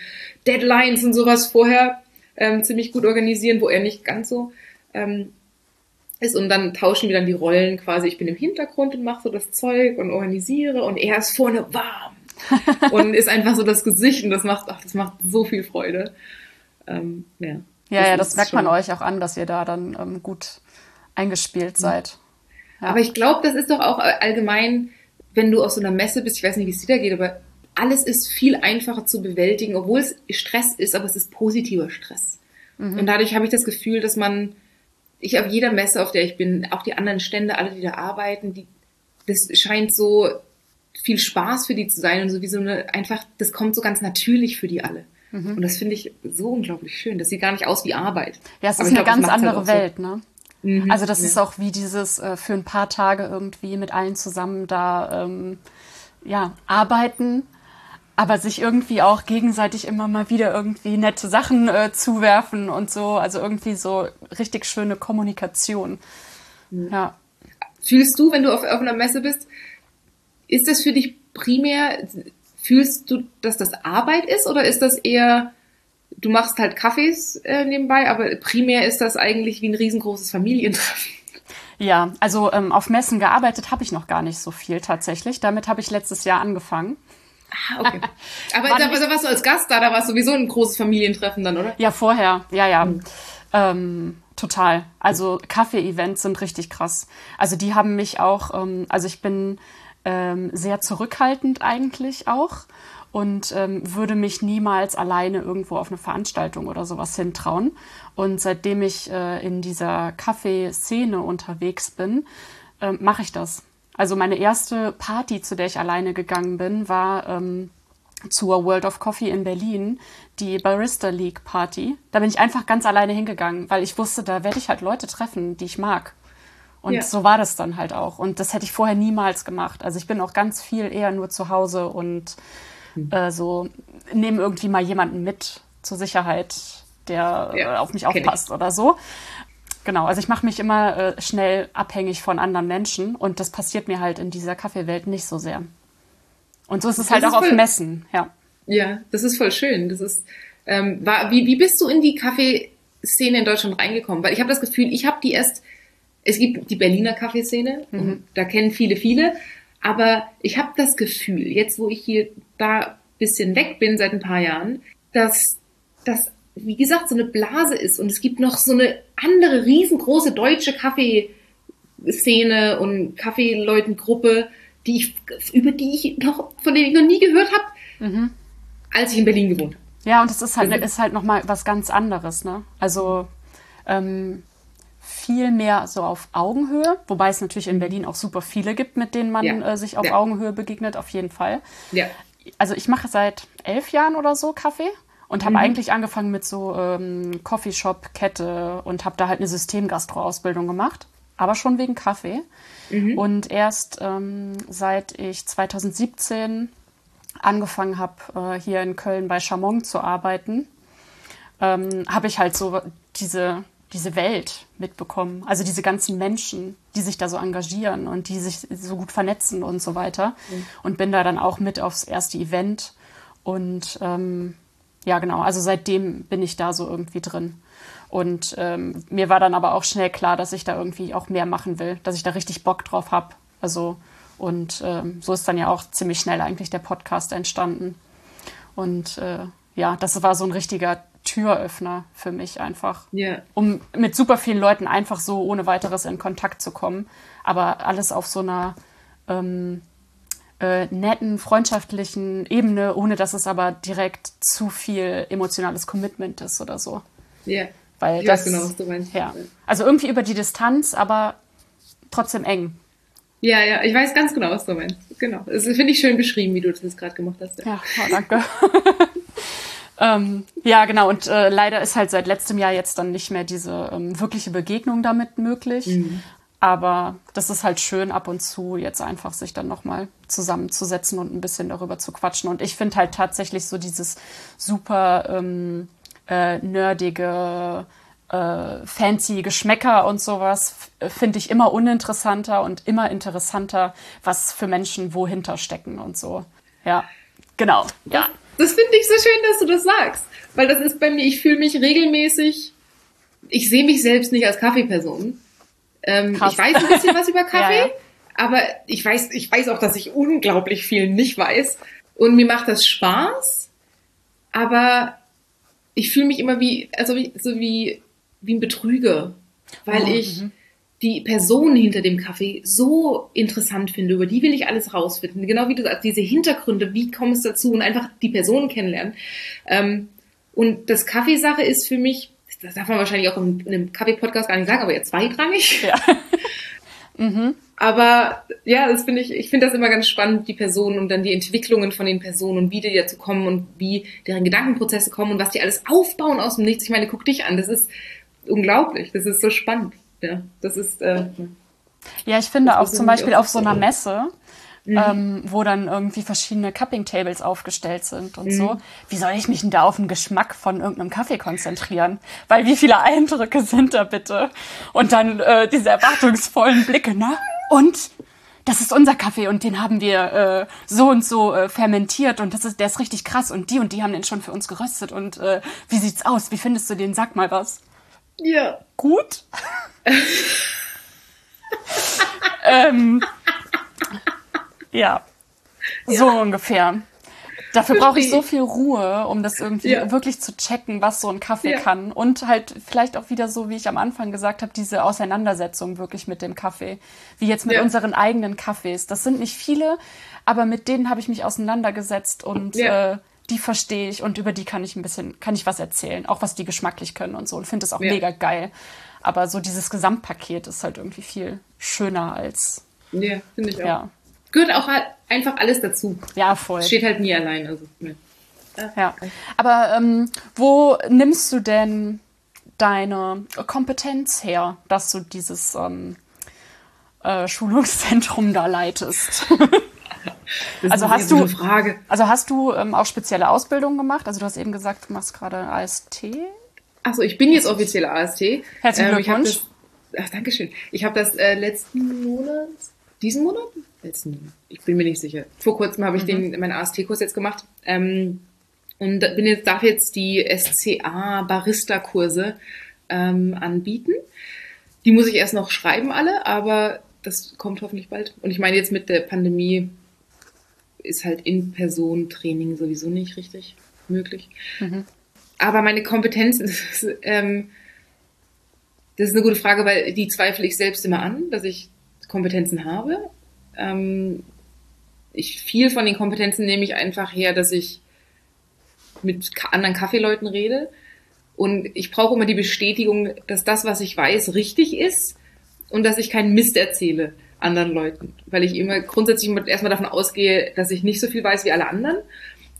Deadlines und sowas vorher ähm, ziemlich gut organisieren, wo er nicht ganz so ähm, ist. Und dann tauschen wir dann die Rollen quasi. Ich bin im Hintergrund und mache so das Zeug und organisiere und er ist vorne warm (laughs) und ist einfach so das Gesicht und das macht, ach, das macht so viel Freude. Ähm, ja. Ja, das ja, das merkt man euch auch an, dass ihr da dann ähm, gut eingespielt seid. Ja. Aber ich glaube, das ist doch auch allgemein, wenn du auf so einer Messe bist, ich weiß nicht, wie es dir da geht, aber alles ist viel einfacher zu bewältigen, obwohl es Stress ist, aber es ist positiver Stress. Mhm. Und dadurch habe ich das Gefühl, dass man, ich auf jeder Messe, auf der ich bin, auch die anderen Stände, alle, die da arbeiten, die, das scheint so viel Spaß für die zu sein und so wie so eine, einfach, das kommt so ganz natürlich für die alle. Mhm. Und das finde ich so unglaublich schön. Das sieht gar nicht aus wie Arbeit. Ja, es ist eine glaub, ganz halt andere halt Welt, so. ne? Mhm, also das ja. ist auch wie dieses äh, für ein paar Tage irgendwie mit allen zusammen da ähm, ja arbeiten, aber sich irgendwie auch gegenseitig immer mal wieder irgendwie nette Sachen äh, zuwerfen und so, also irgendwie so richtig schöne Kommunikation. Mhm. Ja. Fühlst du, wenn du auf, auf einer Messe bist, ist das für dich primär Fühlst du, dass das Arbeit ist oder ist das eher, du machst halt Kaffees äh, nebenbei, aber primär ist das eigentlich wie ein riesengroßes Familientreffen? Ja, also ähm, auf Messen gearbeitet habe ich noch gar nicht so viel tatsächlich. Damit habe ich letztes Jahr angefangen. Ah, okay. (laughs) Aber da, da warst du als Gast da, da war sowieso ein großes Familientreffen dann, oder? Ja, vorher, ja, ja. Mhm. Ähm, total. Also Kaffee-Events sind richtig krass. Also die haben mich auch, ähm, also ich bin ähm, sehr zurückhaltend eigentlich auch und ähm, würde mich niemals alleine irgendwo auf eine Veranstaltung oder sowas hintrauen. Und seitdem ich äh, in dieser Kaffeeszene unterwegs bin, äh, mache ich das. Also meine erste Party, zu der ich alleine gegangen bin, war ähm, zur World of Coffee in Berlin, die Barista League Party. Da bin ich einfach ganz alleine hingegangen, weil ich wusste, da werde ich halt Leute treffen, die ich mag. Und ja. so war das dann halt auch. Und das hätte ich vorher niemals gemacht. Also ich bin auch ganz viel eher nur zu Hause und hm. äh, so nehme irgendwie mal jemanden mit zur Sicherheit, der ja, äh, auf mich aufpasst oder so. Genau, also ich mache mich immer äh, schnell abhängig von anderen Menschen und das passiert mir halt in dieser Kaffeewelt nicht so sehr. Und so ist es das halt ist auch voll, auf Messen, ja. Ja, das ist voll schön. Das ist, ähm, war, wie, wie bist du in die Kaffeeszene in Deutschland reingekommen? Weil ich habe das Gefühl, ich habe die erst, es gibt die Berliner Kaffeeszene mhm. und da kennen viele, viele, aber ich habe das Gefühl, jetzt wo ich hier da bisschen weg bin seit ein paar Jahren, dass das wie gesagt, so eine Blase ist. Und es gibt noch so eine andere riesengroße deutsche Kaffeeszene und Kaffeeleutengruppe, die ich, über die ich noch, von denen ich noch nie gehört habe, mhm. als ich in Berlin gewohnt habe. Ja, und es ist halt, mhm. ist halt nochmal was ganz anderes, ne? Also, ähm, viel mehr so auf Augenhöhe, wobei es natürlich in Berlin auch super viele gibt, mit denen man ja. äh, sich auf ja. Augenhöhe begegnet, auf jeden Fall. Ja. Also ich mache seit elf Jahren oder so Kaffee und habe mhm. eigentlich angefangen mit so ähm, Coffeeshop-Kette und habe da halt eine Systemgastro-Ausbildung gemacht, aber schon wegen Kaffee. Mhm. Und erst ähm, seit ich 2017 angefangen habe, äh, hier in Köln bei Chamon zu arbeiten, ähm, habe ich halt so diese, diese Welt mitbekommen. Also diese ganzen Menschen, die sich da so engagieren und die sich so gut vernetzen und so weiter. Mhm. Und bin da dann auch mit aufs erste Event und ähm, ja, genau. Also seitdem bin ich da so irgendwie drin. Und ähm, mir war dann aber auch schnell klar, dass ich da irgendwie auch mehr machen will, dass ich da richtig Bock drauf habe. Also und ähm, so ist dann ja auch ziemlich schnell eigentlich der Podcast entstanden. Und äh, ja, das war so ein richtiger Türöffner für mich einfach, yeah. um mit super vielen Leuten einfach so ohne weiteres in Kontakt zu kommen. Aber alles auf so einer ähm, äh, netten, freundschaftlichen Ebene, ohne dass es aber direkt zu viel emotionales Commitment ist oder so. Ja. Yeah. Weil ich das, genau, was du meinst. Ja. Also irgendwie über die Distanz, aber trotzdem eng. Ja, ja, ich weiß ganz genau, was du meinst. Genau. Das finde ich schön beschrieben, wie du das gerade gemacht hast. Ja, ja oh, danke. (laughs) ähm, ja, genau. Und äh, leider ist halt seit letztem Jahr jetzt dann nicht mehr diese ähm, wirkliche Begegnung damit möglich. Mhm. Aber das ist halt schön ab und zu jetzt einfach sich dann nochmal zusammenzusetzen und ein bisschen darüber zu quatschen. Und ich finde halt tatsächlich so dieses super ähm, äh, nerdige, äh, fancy Geschmäcker und sowas finde ich immer uninteressanter und immer interessanter, was für Menschen wohinter stecken und so. Ja, genau. Ja. Das, finde ich so schön, dass du das sagst. Weil das ist bei mir, ich fühle mich regelmäßig, ich sehe mich selbst nicht als Kaffeeperson ähm, ich weiß ein bisschen was über (laughs) Kaffee, ja, ja. aber ich weiß, ich weiß auch, dass ich unglaublich viel nicht weiß. Und mir macht das Spaß, aber ich fühle mich immer wie, also wie, so wie, wie ein Betrüger, weil oh, ich -hmm. Die Person hinter dem Kaffee so interessant finde, über die will ich alles rausfinden. Genau wie du sagst, diese Hintergründe, wie kommt es dazu und einfach die Person kennenlernen. Ähm, und das Kaffeesache ist für mich das darf man wahrscheinlich auch in, in einem Kaffee-Podcast gar nicht sagen, aber jetzt zweitrangig. Ja. (laughs) mhm. Aber ja, das finde ich, ich finde das immer ganz spannend, die Personen und dann die Entwicklungen von den Personen und wie die dazu kommen und wie deren Gedankenprozesse kommen und was die alles aufbauen aus dem Nichts. Ich meine, guck dich an, das ist unglaublich, das ist so spannend. Ja, das ist. Äh, ja, ich finde auch zum Beispiel auf so einer Messe, mhm. ähm, wo dann irgendwie verschiedene Cupping Tables aufgestellt sind und mhm. so. Wie soll ich mich denn da auf den Geschmack von irgendeinem Kaffee konzentrieren? Weil wie viele (laughs) Eindrücke sind da bitte? Und dann äh, diese erwartungsvollen Blicke, ne? Und das ist unser Kaffee und den haben wir äh, so und so äh, fermentiert und das ist, der ist richtig krass und die und die haben den schon für uns geröstet und äh, wie sieht's aus? Wie findest du den? Sag mal was. Ja. Gut? (laughs) ähm, ja, so ungefähr. Dafür brauche ich so viel Ruhe, um das irgendwie Ja. wirklich zu checken, was so ein Kaffee Ja. kann. Und halt vielleicht auch wieder so, wie ich am Anfang gesagt habe, diese Auseinandersetzung wirklich mit dem Kaffee. Wie jetzt mit Ja. unseren eigenen Kaffees. Das sind nicht viele, aber mit denen habe ich mich auseinandergesetzt und äh, die verstehe ich und über die kann ich ein bisschen, kann ich was erzählen. Auch was die geschmacklich können und so. Und finde es auch Ja. mega geil. Aber so dieses Gesamtpaket ist halt irgendwie viel schöner als, Ja, finde ich auch. ja. Gehört auch halt einfach alles dazu. Ja, voll. Steht halt nie allein. Also, ne. Ja, aber ähm, wo nimmst du denn deine Kompetenz her, dass du dieses ähm, äh, Schulungszentrum da leitest? (laughs) Das Also ist hast du- eine Frage. also hast du ähm, auch spezielle Ausbildungen gemacht? Also du hast eben gesagt, du machst gerade AST. Achso, ich bin jetzt offizielle AST. Herzlichen ich hab Glückwunsch. Das, ach, Dankeschön. Ich habe das äh, letzten Monat, diesen Monat? Letzten Monat. Ich bin mir nicht sicher. Vor kurzem habe ich Mhm. den, meinen AST-Kurs jetzt gemacht. Ähm, und bin jetzt, darf jetzt die SCA-Barista-Kurse ähm, anbieten. Die muss ich erst noch schreiben, alle, aber das kommt hoffentlich bald. Und ich meine, jetzt mit der Pandemie ist halt In-Person-Training sowieso nicht richtig möglich. Aber meine Kompetenzen, (laughs) das ist, ähm, das ist eine gute Frage, weil die zweifle ich selbst immer an, dass ich Kompetenzen habe. Ähm, ich, viel von den Kompetenzen nehme ich einfach her, dass ich mit anderen Kaffeeleuten rede. Und ich brauche immer die Bestätigung, dass das, was ich weiß, richtig ist und dass ich keinen Mist erzähle anderen Leuten. Weil ich immer grundsätzlich mal- erstmal davon ausgehe, dass ich nicht so viel weiß wie alle anderen.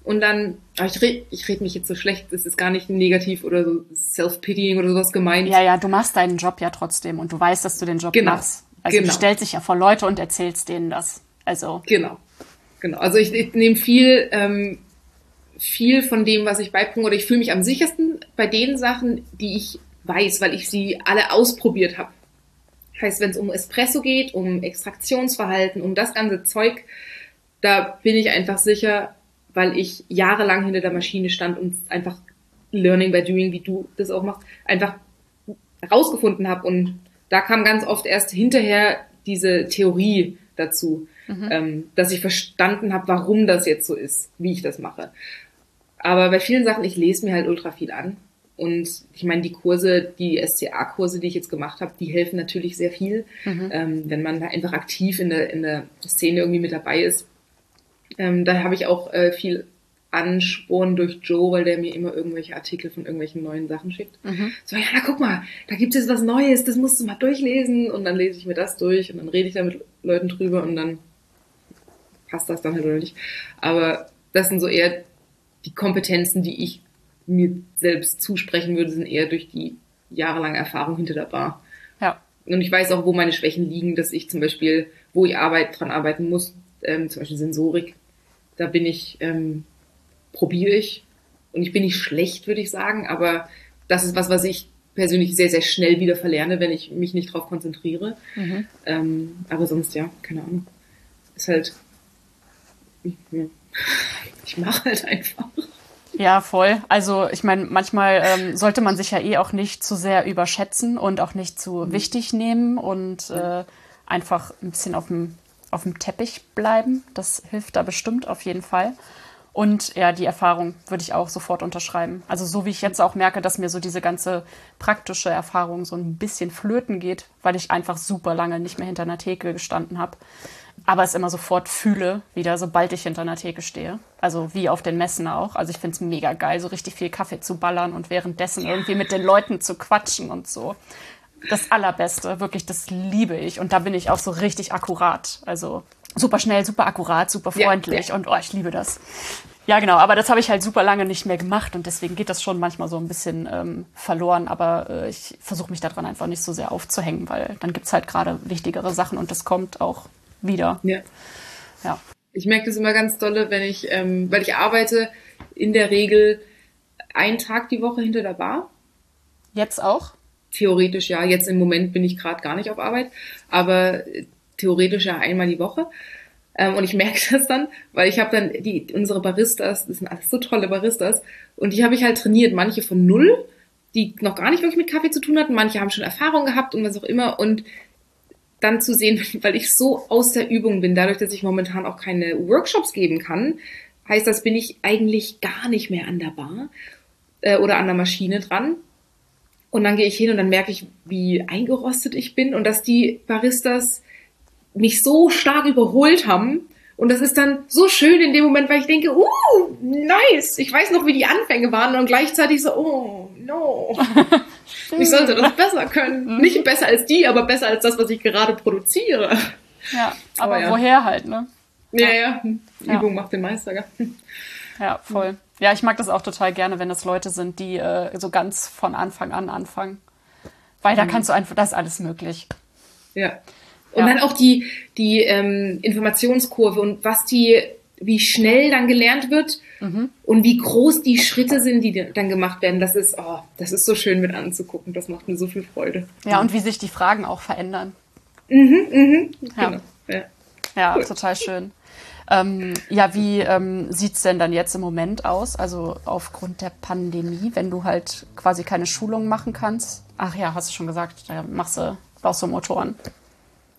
Und dann, aber ich rede ich red mich jetzt so schlecht, das ist gar nicht negativ oder so self-pitying oder sowas gemeint. Ja, ja, du machst deinen Job ja trotzdem und du weißt, dass du den Job Genau. machst. Also Genau. du stellst dich ja vor Leute und erzählst denen das. Also Genau. Genau. Also ich, ich nehme viel, ähm, viel von dem, was ich beibringe, oder ich fühle mich am sichersten bei den Sachen, die ich weiß, weil ich sie alle ausprobiert habe. Heißt, wenn es um Espresso geht, um Extraktionsverhalten, um das ganze Zeug, da bin ich einfach sicher, weil ich jahrelang hinter der Maschine stand und einfach Learning by Doing, wie du das auch machst, einfach rausgefunden habe. Und da kam ganz oft erst hinterher diese Theorie dazu, ähm, dass ich verstanden habe, warum das jetzt so ist, wie ich das mache. Aber bei vielen Sachen, ich lese mir halt ultra viel an. Und ich meine, die Kurse, die SCA-Kurse, die ich jetzt gemacht habe, die helfen natürlich sehr viel, ähm, wenn man da einfach aktiv in der, in der Szene irgendwie mit dabei ist. Ähm, da habe ich auch äh, viel Ansporn durch Joe, weil der mir immer irgendwelche Artikel von irgendwelchen neuen Sachen schickt. So, ja, na guck mal, da gibt es was Neues, das musst du mal durchlesen. Und dann lese ich mir das durch und dann rede ich da mit Leuten drüber und dann passt das dann halt oder nicht. Aber das sind so eher die Kompetenzen, die ich mir selbst zusprechen würde, sind eher durch die jahrelange Erfahrung hinter der Bar. ja. Und ich weiß auch, wo meine Schwächen liegen, dass ich zum Beispiel, wo ich Arbeit dran arbeiten muss, ähm, zum Beispiel Sensorik, da bin ich, ähm, probiere ich. Und ich bin nicht schlecht, würde ich sagen, aber das ist was, was ich persönlich sehr, sehr schnell wieder verlerne, wenn ich mich nicht darauf konzentriere. Ähm, aber sonst, ja, keine Ahnung. Ist halt, ich (laughs) mache halt einfach. Ja, voll. Also ich meine, manchmal ähm, sollte man sich ja eh auch nicht zu sehr überschätzen und auch nicht zu wichtig nehmen und äh, einfach ein bisschen auf dem, auf dem Teppich bleiben. Das hilft da bestimmt auf jeden Fall. Und ja, die Erfahrung würde ich auch sofort unterschreiben. Also so wie ich jetzt auch merke, dass mir so diese ganze praktische Erfahrung so ein bisschen flöten geht, weil ich einfach super lange nicht mehr hinter einer Theke gestanden habe. Aber es immer sofort fühle, wieder, sobald ich hinter einer Theke stehe. Also wie auf den Messen auch. Also ich finde es mega geil, so richtig viel Kaffee zu ballern und währenddessen irgendwie mit den Leuten zu quatschen und so. Das Allerbeste, wirklich, das liebe ich. Und da bin ich auch so richtig akkurat. Also super schnell, super akkurat, super Ja, freundlich ja. und oh, ich liebe das. Ja, genau, aber das habe ich halt super lange nicht mehr gemacht und deswegen geht das schon manchmal so ein bisschen ähm, verloren. Aber äh, ich versuche mich daran einfach nicht so sehr aufzuhängen, weil dann gibt's halt gerade wichtigere Sachen und das kommt auch wieder. Ja. Ja. Ich merke das immer ganz dolle, wenn ich, ähm, weil ich arbeite in der Regel einen Tag die Woche hinter der Bar. Jetzt auch? Theoretisch ja, jetzt im Moment bin ich gerade gar nicht auf Arbeit, aber äh, theoretisch ja einmal die Woche. Ähm, und ich merke (laughs) das dann, weil ich habe dann die unsere Baristas, das sind alles so tolle Baristas, und die habe ich halt trainiert, manche von null, die noch gar nicht wirklich mit Kaffee zu tun hatten, manche haben schon Erfahrung gehabt und was auch immer. Und dann zu sehen, (laughs) weil ich so aus der Übung bin, dadurch, dass ich momentan auch keine Workshops geben kann, heißt das, bin ich eigentlich gar nicht mehr an der Bar äh, oder an der Maschine dran. Und dann gehe ich hin und dann merke ich, wie eingerostet ich bin und dass die Baristas mich so stark überholt haben. Und das ist dann so schön in dem Moment, weil ich denke, uh, nice. Ich weiß noch, wie die Anfänge waren und gleichzeitig so, oh, no. (laughs) ich sollte das besser können. Mhm. Nicht besser als die, aber besser als das, was ich gerade produziere. Ja, aber Aber ja. woher halt, ne? Ja, ja. Ja. Übung macht den Meister. Gell? Ja, voll. Ja, ich mag das auch total gerne, wenn das Leute sind, die äh, so ganz von Anfang an anfangen. Weil da kannst du einfach, da ist alles möglich. Ja. Und Ja. dann auch die, die ähm, Informationskurve und was die, wie schnell dann gelernt wird Mhm. und wie groß die Schritte sind, die dann gemacht werden. Das ist, oh, das ist so schön mit anzugucken. Das macht mir so viel Freude. Ja, und wie sich die Fragen auch verändern. Mhm, mhm. Ja. Genau. Ja. Ja, Cool. total schön. Ähm, ja, wie ähm, sieht's denn dann jetzt im Moment aus? Also aufgrund der Pandemie, wenn du halt quasi keine Schulung machen kannst. Ach ja, hast du schon gesagt, da machst du, baust du Motoren.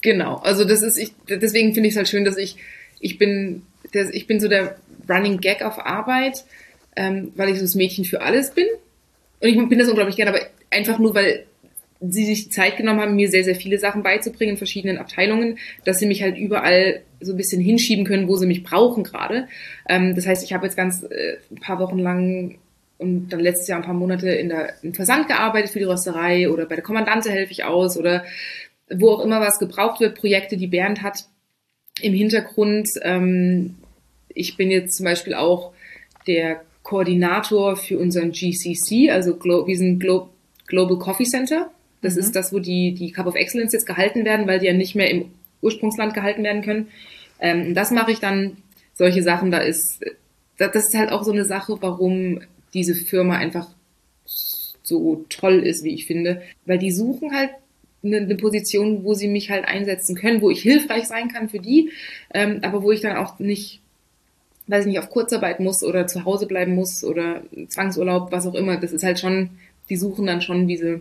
Genau, also das ist, ich, deswegen finde ich es halt schön, dass ich, ich bin, der, ich bin so der Running Gag auf Arbeit, ähm, weil ich so das Mädchen für alles bin. Und ich bin das unglaublich gerne, aber einfach nur, weil sie sich die Zeit genommen haben, mir sehr, sehr viele Sachen beizubringen in verschiedenen Abteilungen, dass sie mich halt überall so ein bisschen hinschieben können, wo sie mich brauchen gerade. Ähm, das heißt, ich habe jetzt ganz äh, ein paar Wochen lang und dann letztes Jahr ein paar Monate in der, im Versand gearbeitet für die Rösterei oder bei der Kommandante helfe ich aus oder wo auch immer was gebraucht wird, Projekte, die Bernd hat im Hintergrund. Ähm, ich bin jetzt zum Beispiel auch der Koordinator für unseren GCC, also Glo wir sind Glo Global Coffee Center. Das ist das, wo die, die Cup of Excellence jetzt gehalten werden, weil die ja nicht mehr im Ursprungsland gehalten werden können. Ähm, das mache ich dann, solche Sachen, da ist, das ist halt auch so eine Sache, warum diese Firma einfach so toll ist, wie ich finde, weil die suchen halt eine, eine Position, wo sie mich halt einsetzen können, wo ich hilfreich sein kann für die, ähm, aber wo ich dann auch nicht, weiß ich nicht, auf Kurzarbeit muss oder zu Hause bleiben muss oder Zwangsurlaub, was auch immer. Das ist halt schon, die suchen dann schon, wie sie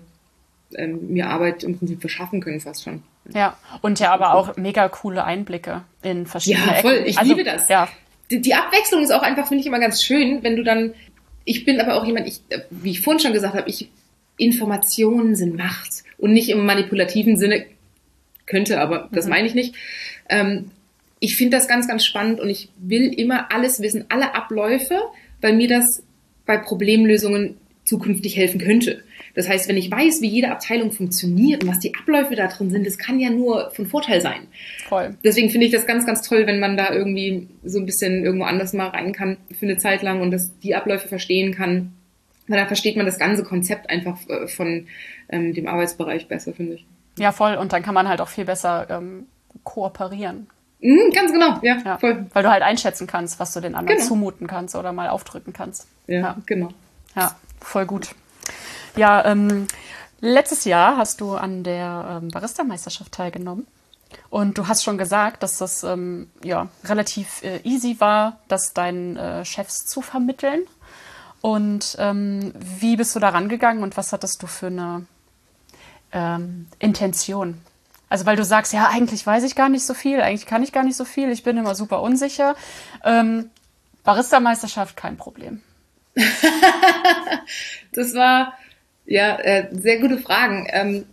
ähm, mir Arbeit im Prinzip verschaffen können, fast schon. Ja, und ja aber auch mega coole Einblicke in verschiedene Ja, voll. Ecken. Ich Also, liebe das. Ja, Die, die Abwechslung ist auch einfach, finde ich, immer ganz schön, wenn du dann, ich bin aber auch jemand, ich, wie ich vorhin schon gesagt habe, ich, Informationen sind Macht und nicht im manipulativen Sinne, könnte, aber das meine ich nicht. Ähm, ich finde das ganz, ganz spannend und ich will immer alles wissen, alle Abläufe, weil mir das bei Problemlösungen zukünftig helfen könnte. Das heißt, wenn ich weiß, wie jede Abteilung funktioniert und was die Abläufe da drin sind, das kann ja nur von Vorteil sein voll. deswegen finde ich das ganz, ganz toll, wenn man da irgendwie so ein bisschen irgendwo anders mal rein kann für eine Zeit lang und das die Abläufe verstehen kann. Weil da versteht man das ganze Konzept einfach äh, von ähm, dem Arbeitsbereich besser, finde ich. Ja, voll. Und dann kann man halt auch viel besser ähm, kooperieren. Mhm, ganz genau, ja, Ja, voll. weil du halt einschätzen kannst, was du den anderen Genau. zumuten kannst oder mal aufdrücken kannst. Ja, Ja. genau. Ja, voll gut. Ja, ähm, letztes Jahr hast du an der ähm, Barista-Meisterschaft teilgenommen. Und du hast schon gesagt, dass das ähm, ja, relativ äh, easy war, das deinen äh, Chefs zu vermitteln. Und ähm, wie bist du da rangegangen und was hattest du für eine ähm, Intention? Also weil du sagst, ja, eigentlich weiß ich gar nicht so viel, eigentlich kann ich gar nicht so viel, ich bin immer super unsicher. Ähm, Barista-Meisterschaft, kein Problem. (laughs) Das war ja äh, sehr gute Fragen. Ähm,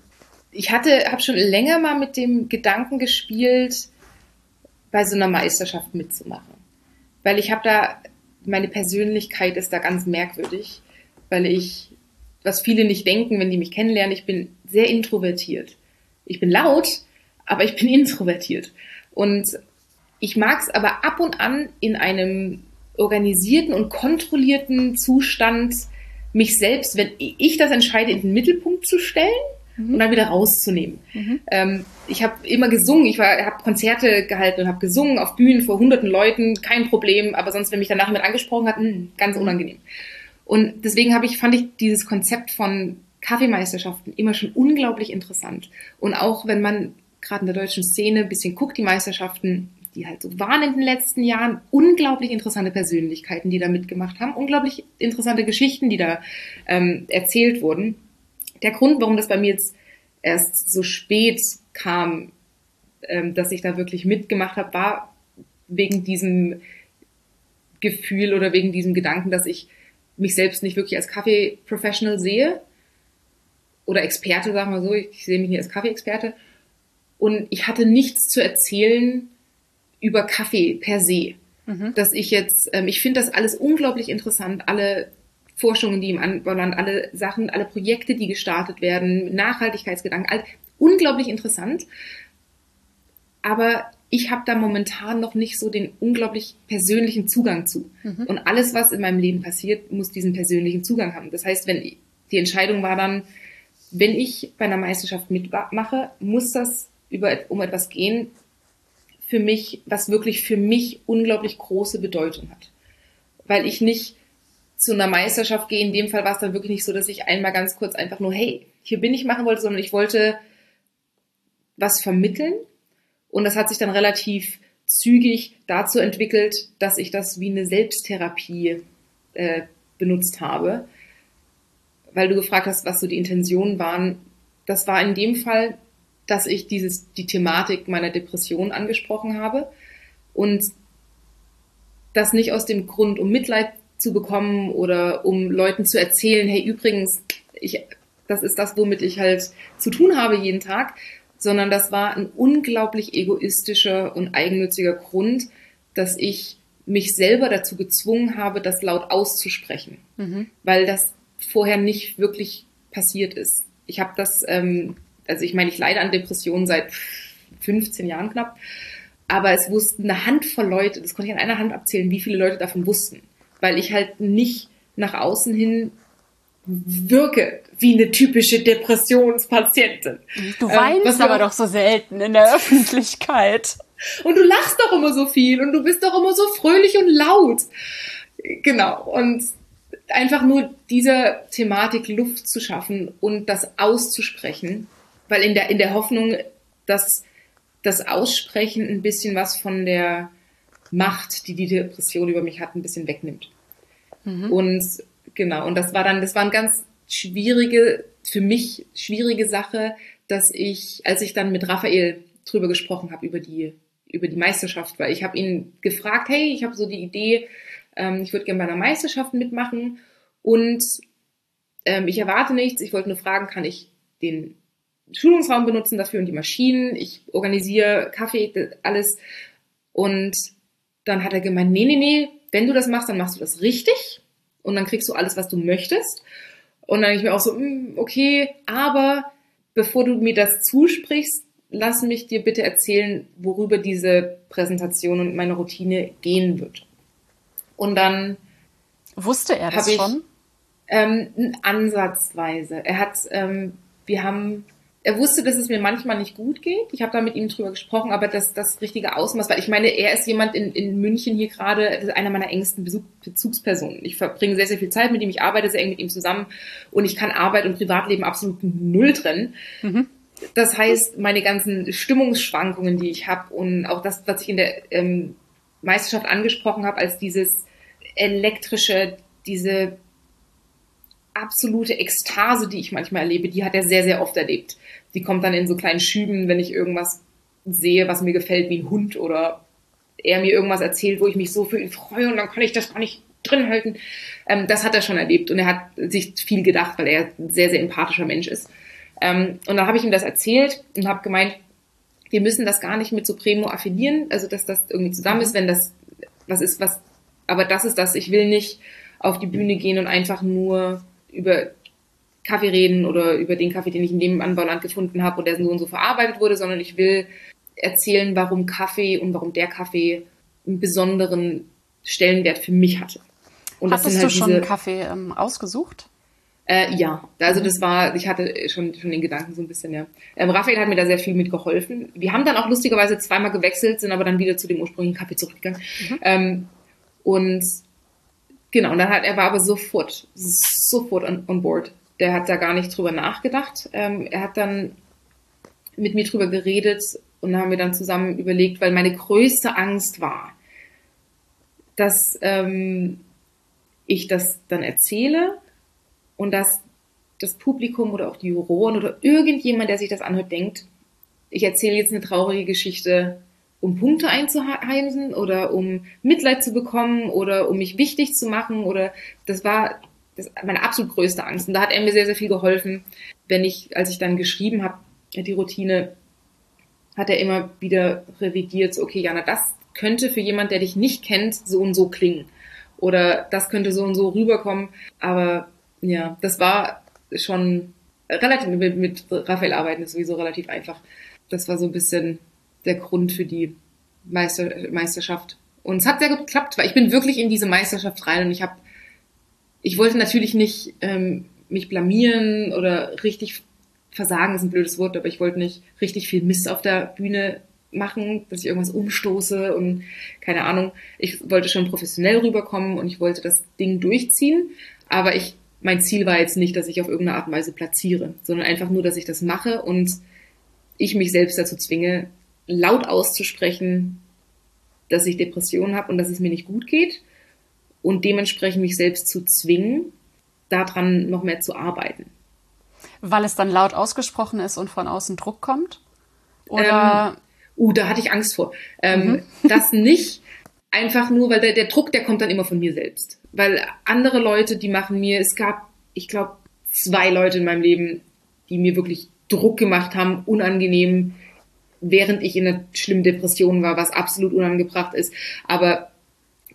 ich hatte, habe schon länger mal mit dem Gedanken gespielt, bei so einer Meisterschaft mitzumachen, weil ich habe da meine Persönlichkeit ist da ganz merkwürdig, weil ich was viele nicht denken, wenn die mich kennenlernen, ich bin sehr introvertiert. Ich bin laut, aber ich bin (laughs) introvertiert und ich mag es aber ab und an in einem organisierten und kontrollierten Zustand mich selbst, wenn ich das entscheide, in den Mittelpunkt zu stellen und dann wieder rauszunehmen. Ähm, ich habe immer gesungen, ich habe Konzerte gehalten und habe gesungen auf Bühnen vor hunderten Leuten, kein Problem, aber sonst, wenn mich danach jemand angesprochen hat, mh, ganz unangenehm. Und deswegen habe ich, fand ich dieses Konzept von Kaffeemeisterschaften immer schon unglaublich interessant. Und auch wenn man gerade in der deutschen Szene ein bisschen guckt, die Meisterschaften, die halt so waren in den letzten Jahren, unglaublich interessante Persönlichkeiten, die da mitgemacht haben, unglaublich interessante Geschichten, die da ähm, erzählt wurden. Der Grund, warum das bei mir jetzt erst so spät kam, ähm, dass ich da wirklich mitgemacht habe, war wegen diesem Gefühl oder wegen diesem Gedanken, dass ich mich selbst nicht wirklich als Kaffee-Professional sehe oder Experte, sagen wir so. Ich sehe mich nicht als Kaffee-Experte. Und ich hatte nichts zu erzählen über Kaffee per se. Mhm. Dass ich jetzt, ähm, ich finde das alles unglaublich interessant, alle Forschungen, die im Anbauland, alle Sachen, alle Projekte, die gestartet werden, Nachhaltigkeitsgedanken, all, unglaublich interessant. Aber ich habe da momentan noch nicht so den unglaublich persönlichen Zugang zu. Mhm. Und alles, was in meinem Leben passiert, muss diesen persönlichen Zugang haben. Das heißt, wenn die Entscheidung war dann, wenn ich bei einer Meisterschaft mitmache, muss das über, um etwas gehen, für mich, was wirklich für mich unglaublich große Bedeutung hat. Weil ich nicht zu einer Meisterschaft gehe, in dem Fall war es dann wirklich nicht so, dass ich einmal ganz kurz einfach nur, hey, hier bin ich machen wollte, sondern ich wollte was vermitteln. Und das hat sich dann relativ zügig dazu entwickelt, dass ich das wie eine Selbsttherapie äh, benutzt habe. Weil du gefragt hast, was so die Intentionen waren. Das war in dem Fall dass ich dieses, die Thematik meiner Depression angesprochen habe und das nicht aus dem Grund, um Mitleid zu bekommen oder um Leuten zu erzählen, hey, übrigens, ich, das ist das, womit ich halt zu tun habe jeden Tag, sondern das war ein unglaublich egoistischer und eigennütziger Grund, dass ich mich selber dazu gezwungen habe, das laut auszusprechen, mhm. weil das vorher nicht wirklich passiert ist. Ich habe das ähm, also ich meine, ich leide an Depressionen seit 15 Jahren knapp, aber es wussten eine Handvoll Leute, das konnte ich an einer Hand abzählen, wie viele Leute davon wussten, weil ich halt nicht nach außen hin wirke wie eine typische Depressionspatientin. Du weinst ähm, aber doch so selten in der (laughs) Öffentlichkeit. Und du lachst doch immer so viel und du bist doch immer so fröhlich und laut. Genau. Und einfach nur dieser Thematik Luft zu schaffen und das auszusprechen, weil in der, in der Hoffnung, dass das Aussprechen ein bisschen was von der Macht, die die Depression über mich hat, ein bisschen wegnimmt. Mhm. Und genau, und das war dann, das war eine ganz schwierige, für mich schwierige Sache, dass ich, als ich dann mit Raphael drüber gesprochen habe, über die, über die Meisterschaft, weil ich habe ihn gefragt, hey, ich habe so die Idee, ähm, ich würde gerne bei einer Meisterschaft mitmachen und ähm, ich erwarte nichts, ich wollte nur fragen, kann ich den Schulungsraum benutzen dafür und die Maschinen. Ich organisiere Kaffee, alles. Und dann hat er gemeint, nee, nee, nee, wenn du das machst, dann machst du das richtig und dann kriegst du alles, was du möchtest. Und dann ich mir auch so, hm, okay, aber bevor du mir das zusprichst, lass mich dir bitte erzählen, worüber diese Präsentation und meine Routine gehen wird. Und dann wusste er das ich, schon? Ähm, ansatzweise. Er hat, ähm, wir haben er wusste, dass es mir manchmal nicht gut geht. Ich habe da mit ihm drüber gesprochen, aber das, das richtige Ausmaß, weil ich meine, er ist jemand in, in München hier gerade, das ist einer meiner engsten Besuch, Bezugspersonen. Ich verbringe sehr, sehr viel Zeit mit ihm, ich arbeite sehr eng mit ihm zusammen und ich kann Arbeit und Privatleben absolut null trennen. Mhm. Das heißt, meine ganzen Stimmungsschwankungen, die ich habe und auch das, was ich in der ähm, Meisterschaft angesprochen habe, als dieses elektrische, diese absolute Ekstase, die ich manchmal erlebe, die hat er sehr, sehr oft erlebt. Die kommt dann in so kleinen Schüben, wenn ich irgendwas sehe, was mir gefällt, wie ein Hund oder er mir irgendwas erzählt, wo ich mich so für ihn freue und dann kann ich das gar nicht drin halten. Ähm, das hat er schon erlebt und er hat sich viel gedacht, weil er ein sehr, sehr empathischer Mensch ist. Ähm, und dann habe ich ihm das erzählt und habe gemeint, wir müssen das gar nicht mit Supremo affiliieren, also dass das irgendwie zusammen ist, wenn das was ist, was, aber das ist das, ich will nicht auf die Bühne gehen und einfach nur über Kaffee reden oder über den Kaffee, den ich in dem Anbauland gefunden habe und der so und so verarbeitet wurde, sondern ich will erzählen, warum Kaffee und warum der Kaffee einen besonderen Stellenwert für mich hatte. Und Hattest halt du schon diese, Kaffee ähm, ausgesucht? Äh, ja, also das war, ich hatte schon, schon den Gedanken so ein bisschen, ja. Ähm, Raphael hat mir da sehr viel mitgeholfen. Wir haben dann auch lustigerweise zweimal gewechselt, sind aber dann wieder zu dem ursprünglichen Kaffee zurückgegangen. Mhm. Ähm, und Genau, und dann hat er war aber sofort, sofort on, on board. Der hat da gar nicht drüber nachgedacht. Ähm, er hat dann mit mir drüber geredet und haben wir dann zusammen überlegt, weil meine größte Angst war, dass ähm, ich das dann erzähle und dass das Publikum oder auch die Juroren oder irgendjemand, der sich das anhört, denkt, ich erzähle jetzt eine traurige Geschichte, um Punkte einzuheimsen oder um Mitleid zu bekommen oder um mich wichtig zu machen oder das war das meine absolut größte Angst. Und da hat er mir sehr, sehr viel geholfen. Wenn ich, als ich dann geschrieben habe, die Routine, hat er immer wieder revidiert, so, okay, Jana, das könnte für jemand, der dich nicht kennt, so und so klingen. Oder das könnte so und so rüberkommen. Aber ja, das war schon relativ, mit, mit Raphael arbeiten ist sowieso relativ einfach. Das war so ein bisschen der Grund für die Meister, Meisterschaft. Und es hat sehr geklappt, weil ich bin wirklich in diese Meisterschaft rein und ich habe, ich wollte natürlich nicht ähm, mich blamieren oder richtig versagen ist ein blödes Wort, aber ich wollte nicht richtig viel Mist auf der Bühne machen, dass ich irgendwas umstoße und keine Ahnung. Ich wollte schon professionell rüberkommen und ich wollte das Ding durchziehen, aber ich, mein Ziel war jetzt nicht, dass ich auf irgendeine Art und Weise platziere, sondern einfach nur, dass ich das mache und ich mich selbst dazu zwinge, laut auszusprechen, dass ich Depressionen habe und dass es mir nicht gut geht und dementsprechend mich selbst zu zwingen, daran noch mehr zu arbeiten. Weil es dann laut ausgesprochen ist und von außen Druck kommt? Oder? Ähm, uh, da hatte ich Angst vor. Ähm, mhm. (laughs) Das nicht. Einfach nur, weil der, der Druck, der kommt dann immer von mir selbst. Weil andere Leute, die machen mir, es gab, ich glaube, zwei Leute in meinem Leben, die mir wirklich Druck gemacht haben, unangenehm, während ich in einer schlimmen Depression war, was absolut unangebracht ist. Aber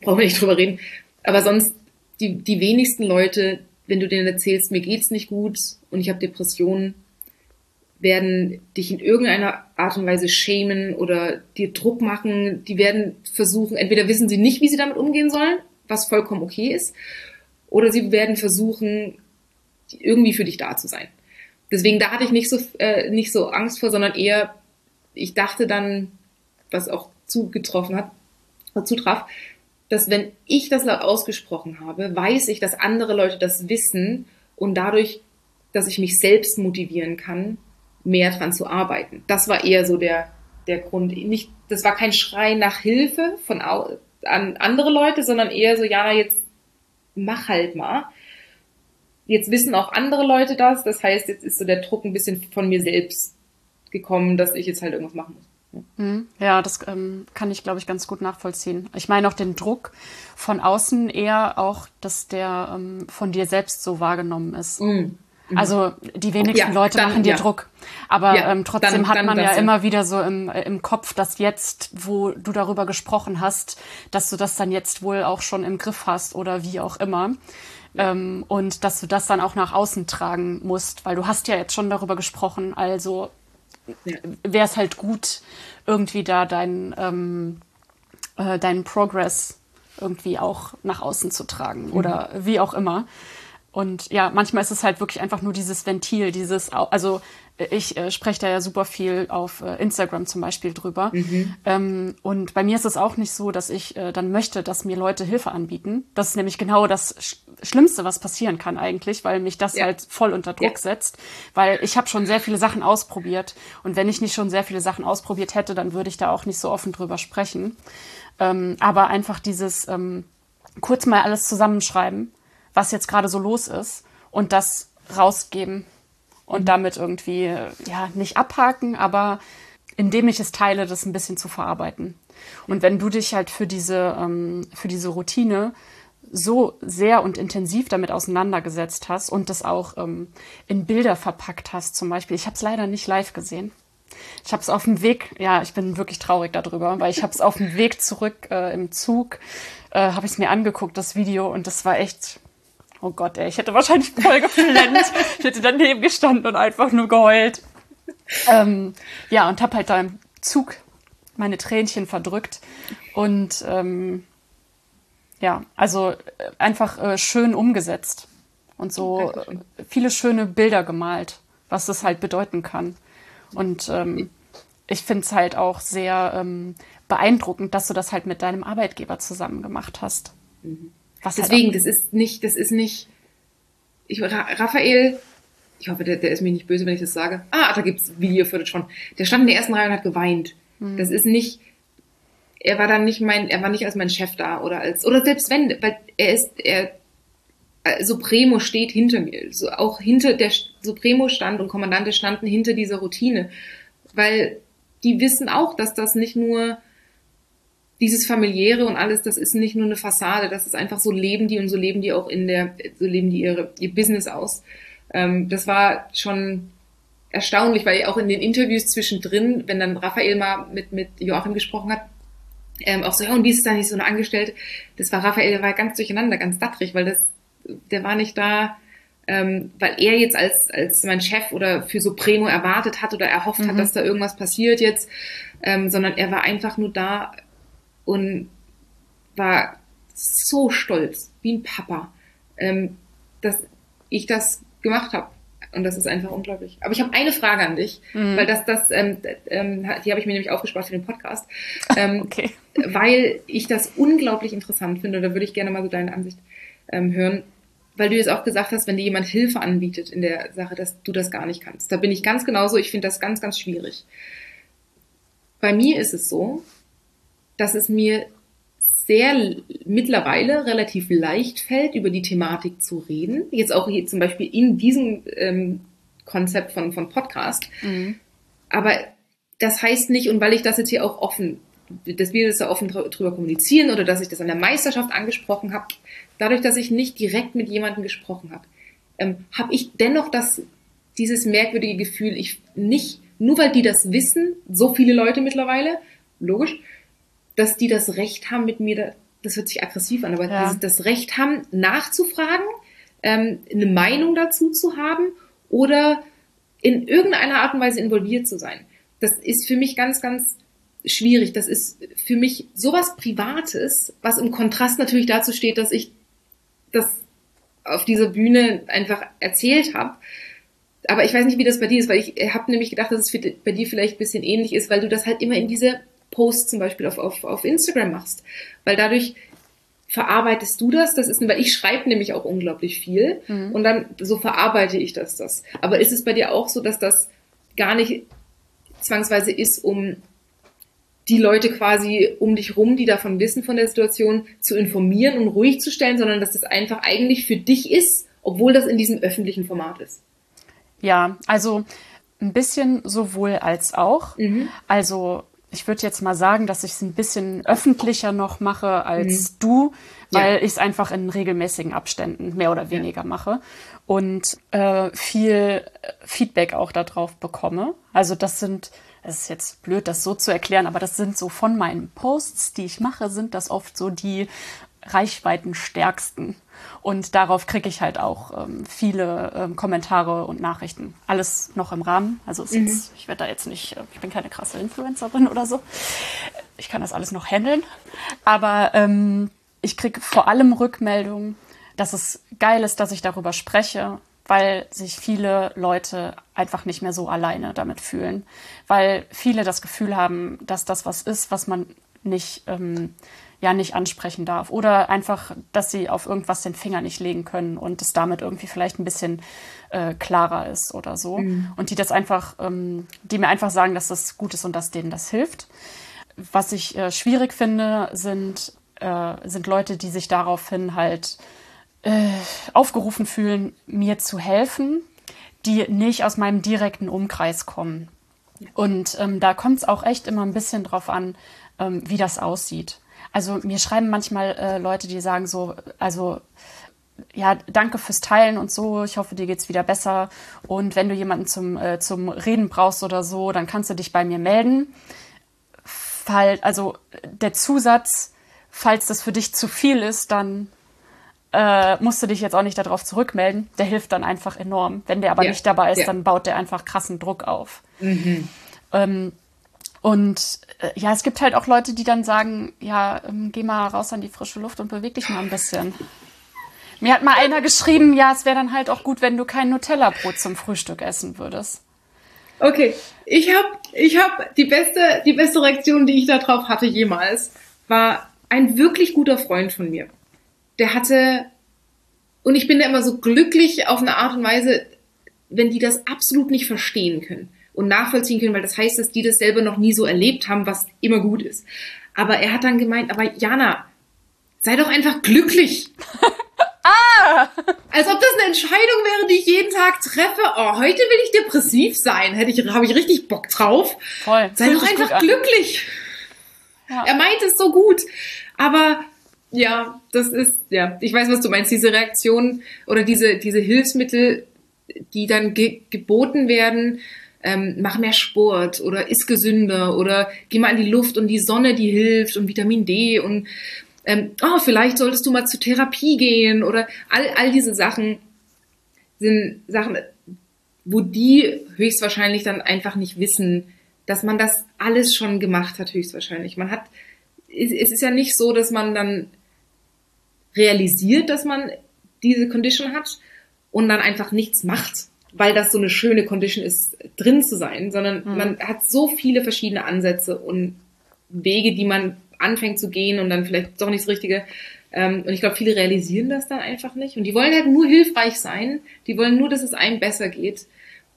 brauchen wir nicht drüber reden. Aber sonst, die, die wenigsten Leute, wenn du denen erzählst, mir geht's nicht gut und ich habe Depressionen, werden dich in irgendeiner Art und Weise schämen oder dir Druck machen. Die werden versuchen, entweder wissen sie nicht, wie sie damit umgehen sollen, was vollkommen okay ist, oder sie werden versuchen, irgendwie für dich da zu sein. Deswegen da hatte ich nicht so äh, nicht so Angst vor, sondern eher ich dachte dann, was auch zugetroffen hat, zutraf, dass wenn ich das laut ausgesprochen habe, weiß ich, dass andere Leute das wissen und dadurch, dass ich mich selbst motivieren kann, mehr dran zu arbeiten. Das war eher so der, der Grund. Nicht, das war kein Schrei nach Hilfe von an andere Leute, sondern eher so, ja, jetzt mach halt mal. Jetzt wissen auch andere Leute das. Das heißt, jetzt ist so der Druck ein bisschen von mir selbst gekommen, dass ich jetzt halt irgendwas machen muss. Hm. Ja, das ähm, kann ich, glaube ich, ganz gut nachvollziehen. Ich meine auch den Druck von außen eher auch, dass der ähm, von dir selbst so wahrgenommen ist. Mhm. Also die wenigsten ja, Leute dann, machen dir ja. Druck. Aber ja, ähm, trotzdem dann, hat man ja immer wieder so im, äh, im Kopf, dass jetzt, wo du darüber gesprochen hast, dass du das dann jetzt wohl auch schon im Griff hast oder wie auch immer. Ähm, und dass du das dann auch nach außen tragen musst, weil du hast ja jetzt schon darüber gesprochen. Also. Wäre es halt gut, irgendwie da deinen ähm, äh, deinen Progress irgendwie auch nach außen zu tragen mhm. oder wie auch immer. Und ja, manchmal ist es halt wirklich einfach nur dieses Ventil, dieses, also ich äh, spreche da ja super viel auf äh, Instagram zum Beispiel drüber. Mhm. Ähm, und bei mir ist es auch nicht so, dass ich äh, dann möchte, dass mir Leute Hilfe anbieten. Das ist nämlich genau das Sch Schlimmste, was passieren kann eigentlich, weil mich das ja. halt voll unter Druck ja. setzt. Weil ich habe schon sehr viele Sachen ausprobiert. Und wenn ich nicht schon sehr viele Sachen ausprobiert hätte, dann würde ich da auch nicht so offen drüber sprechen. Ähm, aber einfach dieses ähm, kurz mal alles zusammenschreiben, was jetzt gerade so los ist und das rausgeben und damit irgendwie, ja, nicht abhaken, aber indem ich es teile, das ein bisschen zu verarbeiten. Und wenn du dich halt für diese, ähm, für diese Routine so sehr und intensiv damit auseinandergesetzt hast und das auch ähm, in Bilder verpackt hast, zum Beispiel. Ich habe es leider nicht live gesehen. Ich habe es auf dem Weg, ja, ich bin wirklich traurig darüber, weil ich habe es auf dem Weg zurück äh, im Zug, äh, habe ich es mir angeguckt, das Video, und das war echt, Oh Gott, ey, ich hätte wahrscheinlich voll geflennt. ich hätte daneben gestanden und einfach nur geheult. Ähm, ja, und hab halt da im Zug meine Tränchen verdrückt. Und ähm, ja, also äh, einfach äh, schön umgesetzt. Und so äh, viele schöne Bilder gemalt, was das halt bedeuten kann. Und ähm, ich finde es halt auch sehr ähm, beeindruckend, dass du das halt mit deinem Arbeitgeber zusammen gemacht hast. Mhm. Was halt Deswegen, halt das ist nicht, das ist nicht. Ich, Raphael, ich hoffe, der, der ist mir nicht böse, wenn ich das sage. Ah, da gibt's Video-Footage von. Der stand in der ersten Reihe und hat geweint. Mhm. Das ist nicht. Er war dann nicht mein, er war nicht als mein Chef da oder als, oder selbst wenn, weil er ist, er, äh, Supremo steht hinter mir. So auch hinter der Supremo stand und Kommandante standen hinter dieser Routine. Weil die wissen auch, dass das nicht nur dieses familiäre und alles, das ist nicht nur eine Fassade, das ist einfach so leben die und so leben die auch in der, so leben die ihre, ihr Business aus. Ähm, das war schon erstaunlich, weil auch in den Interviews zwischendrin, wenn dann Raphael mal mit, mit Joachim gesprochen hat, ähm, auch so, ja, und wie ist es da nicht so eine Angestellte? Das war Raphael, der war ganz durcheinander, ganz dattrig, weil das, der war nicht da, ähm, weil er jetzt als, als mein Chef oder für Supremo erwartet hat oder erhofft mhm. hat, dass da irgendwas passiert jetzt, ähm, sondern er war einfach nur da und war so stolz, wie ein Papa, ähm, dass ich das gemacht habe. Und das ist einfach unglaublich. Aber ich habe eine Frage an dich, mhm. weil das, das, ähm, ähm, die habe ich mir nämlich aufgespart für den Podcast. (laughs) Ähm, okay. Weil ich das unglaublich interessant finde. Da würde ich gerne mal so deine Ansicht ähm, hören. Weil du jetzt auch gesagt hast, wenn dir jemand Hilfe anbietet in der Sache, dass du das gar nicht kannst. Da bin ich ganz genauso. Ich finde das ganz, ganz schwierig. Bei mir ist es so, dass es mir sehr mittlerweile relativ leicht fällt, über die Thematik zu reden. Jetzt auch hier zum Beispiel in diesem ähm, Konzept von, von Podcast. Mhm. Aber das heißt nicht, und weil ich das jetzt hier auch offen, dass wir das da offen drüber kommunizieren oder dass ich das an der Meisterschaft angesprochen habe, dadurch, dass ich nicht direkt mit jemandem gesprochen habe, ähm, habe ich dennoch das, dieses merkwürdige Gefühl, ich nicht, nur weil die das wissen, so viele Leute mittlerweile, logisch, dass die das Recht haben, mit mir, das hört sich aggressiv an, aber ja. das Recht haben, nachzufragen, ähm, eine Meinung dazu zu haben oder in irgendeiner Art und Weise involviert zu sein. Das ist für mich ganz, ganz schwierig. Das ist für mich sowas Privates, was im Kontrast natürlich dazu steht, dass ich das auf dieser Bühne einfach erzählt habe. Aber ich weiß nicht, wie das bei dir ist, weil ich habe nämlich gedacht, dass es bei dir vielleicht ein bisschen ähnlich ist, weil du das halt immer in diese Post zum Beispiel auf, auf, auf Instagram machst. Weil dadurch verarbeitest du das, das ist, weil ich schreibe nämlich auch unglaublich viel mhm. und dann so verarbeite ich das, das. Aber ist es bei dir auch so, dass das gar nicht zwangsweise ist, um die Leute quasi um dich rum, die davon wissen von der Situation, zu informieren und ruhig zu stellen, sondern dass das einfach eigentlich für dich ist, obwohl das in diesem öffentlichen Format ist? Ja, also ein bisschen sowohl als auch. Mhm. Also ich würde jetzt mal sagen, dass ich es ein bisschen öffentlicher noch mache als mhm. du, weil ja. ich es einfach in regelmäßigen Abständen mehr oder weniger ja. mache und äh, viel Feedback auch darauf bekomme. Also das sind, es ist jetzt blöd, das so zu erklären, aber das sind so von meinen Posts, die ich mache, sind das oft so die reichweitenstärksten. Und darauf kriege ich halt auch ähm, viele ähm, Kommentare und Nachrichten. Alles noch im Rahmen. Also mhm. jetzt, ich werde da jetzt nicht, äh, ich bin keine krasse Influencerin oder so. Ich kann das alles noch handeln. Aber ähm, ich kriege vor allem Rückmeldungen, dass es geil ist, dass ich darüber spreche, weil sich viele Leute einfach nicht mehr so alleine damit fühlen. Weil viele das Gefühl haben, dass das was ist, was man nicht ähm, ja nicht ansprechen darf. Oder einfach, dass sie auf irgendwas den Finger nicht legen können und es damit irgendwie vielleicht ein bisschen äh, klarer ist oder so. Mhm. Und die das einfach, ähm, die mir einfach sagen, dass das gut ist und dass denen das hilft. Was ich äh, schwierig finde, sind, äh, sind Leute, die sich daraufhin halt äh, aufgerufen fühlen, mir zu helfen, die nicht aus meinem direkten Umkreis kommen. Und ähm, da kommt es auch echt immer ein bisschen drauf an, ähm, wie das aussieht. Also mir schreiben manchmal äh, Leute, die sagen so, also ja, danke fürs Teilen und so. Ich hoffe, dir geht's wieder besser. Und wenn du jemanden zum, äh, zum Reden brauchst oder so, dann kannst du dich bei mir melden. Fall, also der Zusatz, falls das für dich zu viel ist, dann äh, musst du dich jetzt auch nicht darauf zurückmelden. Der hilft dann einfach enorm. Wenn der aber ja. nicht dabei ist, ja. dann baut der einfach krassen Druck auf. Mhm. Ähm, und äh, ja, es gibt halt auch Leute, die dann sagen, ja, ähm, geh mal raus an die frische Luft und beweg dich mal ein bisschen. Mir hat mal einer geschrieben, ja, es wäre dann halt auch gut, wenn du kein Nutella-Brot zum Frühstück essen würdest. Okay, ich habe ich hab die beste die beste Reaktion, die ich darauf hatte jemals, war ein wirklich guter Freund von mir. Der hatte und ich bin da immer so glücklich auf eine Art und Weise, wenn die das absolut nicht verstehen können und nachvollziehen können, weil das heißt, dass die das selber noch nie so erlebt haben, was immer gut ist. Aber er hat dann gemeint, aber Jana, sei doch einfach glücklich. (laughs) ah. Als ob das eine Entscheidung wäre, die ich jeden Tag treffe. Oh, heute will ich depressiv sein. Hätte ich, habe ich richtig Bock drauf. Voll. Sei doch einfach glücklich. Ja. Er meint es so gut. Aber ja, das ist, ja, ich weiß, was du meinst, diese Reaktion oder diese, diese Hilfsmittel, die dann ge geboten werden, ähm, mach mehr Sport oder iss gesünder oder geh mal in die Luft und die Sonne, die hilft und Vitamin D und ähm, oh, vielleicht solltest du mal zur Therapie gehen oder all, all diese Sachen sind Sachen, wo die höchstwahrscheinlich dann einfach nicht wissen, dass man das alles schon gemacht hat, höchstwahrscheinlich. Man hat, es ist ja nicht so, dass man dann realisiert, dass man diese Condition hat und dann einfach nichts macht, weil das so eine schöne Condition ist, drin zu sein, sondern mhm. man hat so viele verschiedene Ansätze und Wege, die man anfängt zu gehen und dann vielleicht doch nicht das Richtige. Ähm, und ich glaube, viele realisieren das dann einfach nicht. Und die wollen halt nur hilfreich sein. Die wollen nur, dass es einem besser geht.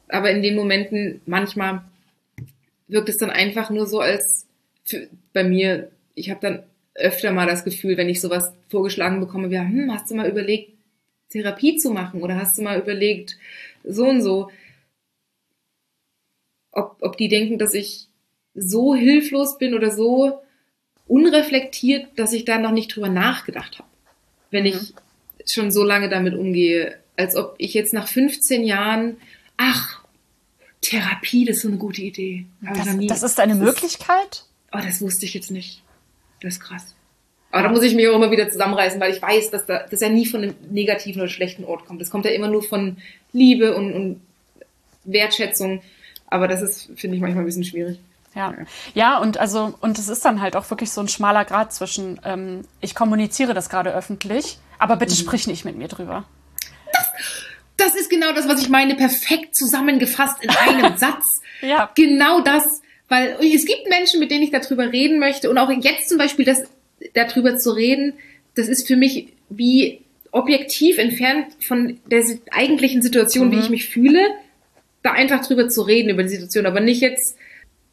Aber in den Momenten manchmal wirkt es dann einfach nur so, als für, bei mir, ich habe dann öfter mal das Gefühl, wenn ich sowas vorgeschlagen bekomme, wie, hm, hast du mal überlegt, Therapie zu machen oder hast du mal überlegt, so und so, ob, ob die denken, dass ich so hilflos bin oder so unreflektiert, dass ich da noch nicht drüber nachgedacht habe, wenn ich mhm. schon so lange damit umgehe, als ob ich jetzt nach 15 Jahren, ach, Therapie, das ist so eine gute Idee. Das, das, ist eine das Möglichkeit? Ist, oh, das wusste ich jetzt nicht. Das ist krass. Aber da muss ich mich auch immer wieder zusammenreißen, weil ich weiß, dass da, dass er nie von einem negativen oder schlechten Ort kommt. Das kommt ja immer nur von Liebe und, und Wertschätzung. Aber das ist, finde ich, manchmal ein bisschen schwierig. Ja. ja, und also, und es ist dann halt auch wirklich so ein schmaler Grad zwischen, ähm, ich kommuniziere das gerade öffentlich, aber bitte mhm. sprich nicht mit mir drüber. Das, das ist genau das, was ich meine, perfekt zusammengefasst in einem (laughs) Satz. Ja. Genau das. Weil es gibt Menschen, mit denen ich darüber reden möchte und auch jetzt zum Beispiel das, darüber zu reden, das ist für mich wie objektiv entfernt von der eigentlichen Situation, mhm. wie ich mich fühle, da einfach drüber zu reden über die Situation, aber nicht jetzt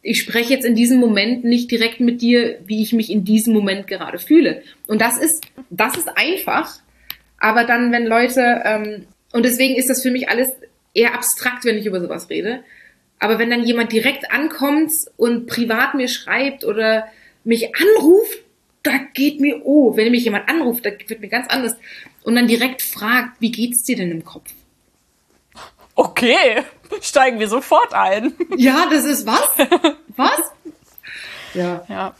ich spreche jetzt in diesem Moment nicht direkt mit dir, wie ich mich in diesem Moment gerade fühle. Und das ist, das ist einfach. Aber dann, wenn Leute, ähm, und deswegen ist das für mich alles eher abstrakt, wenn ich über sowas rede. Aber wenn dann jemand direkt ankommt und privat mir schreibt oder mich anruft, da geht mir, oh, wenn mich jemand anruft, da wird mir ganz anders. Und dann direkt fragt, wie geht's dir denn im Kopf? Okay, steigen wir sofort ein. Ja, das ist was? Was? Ja. Ja,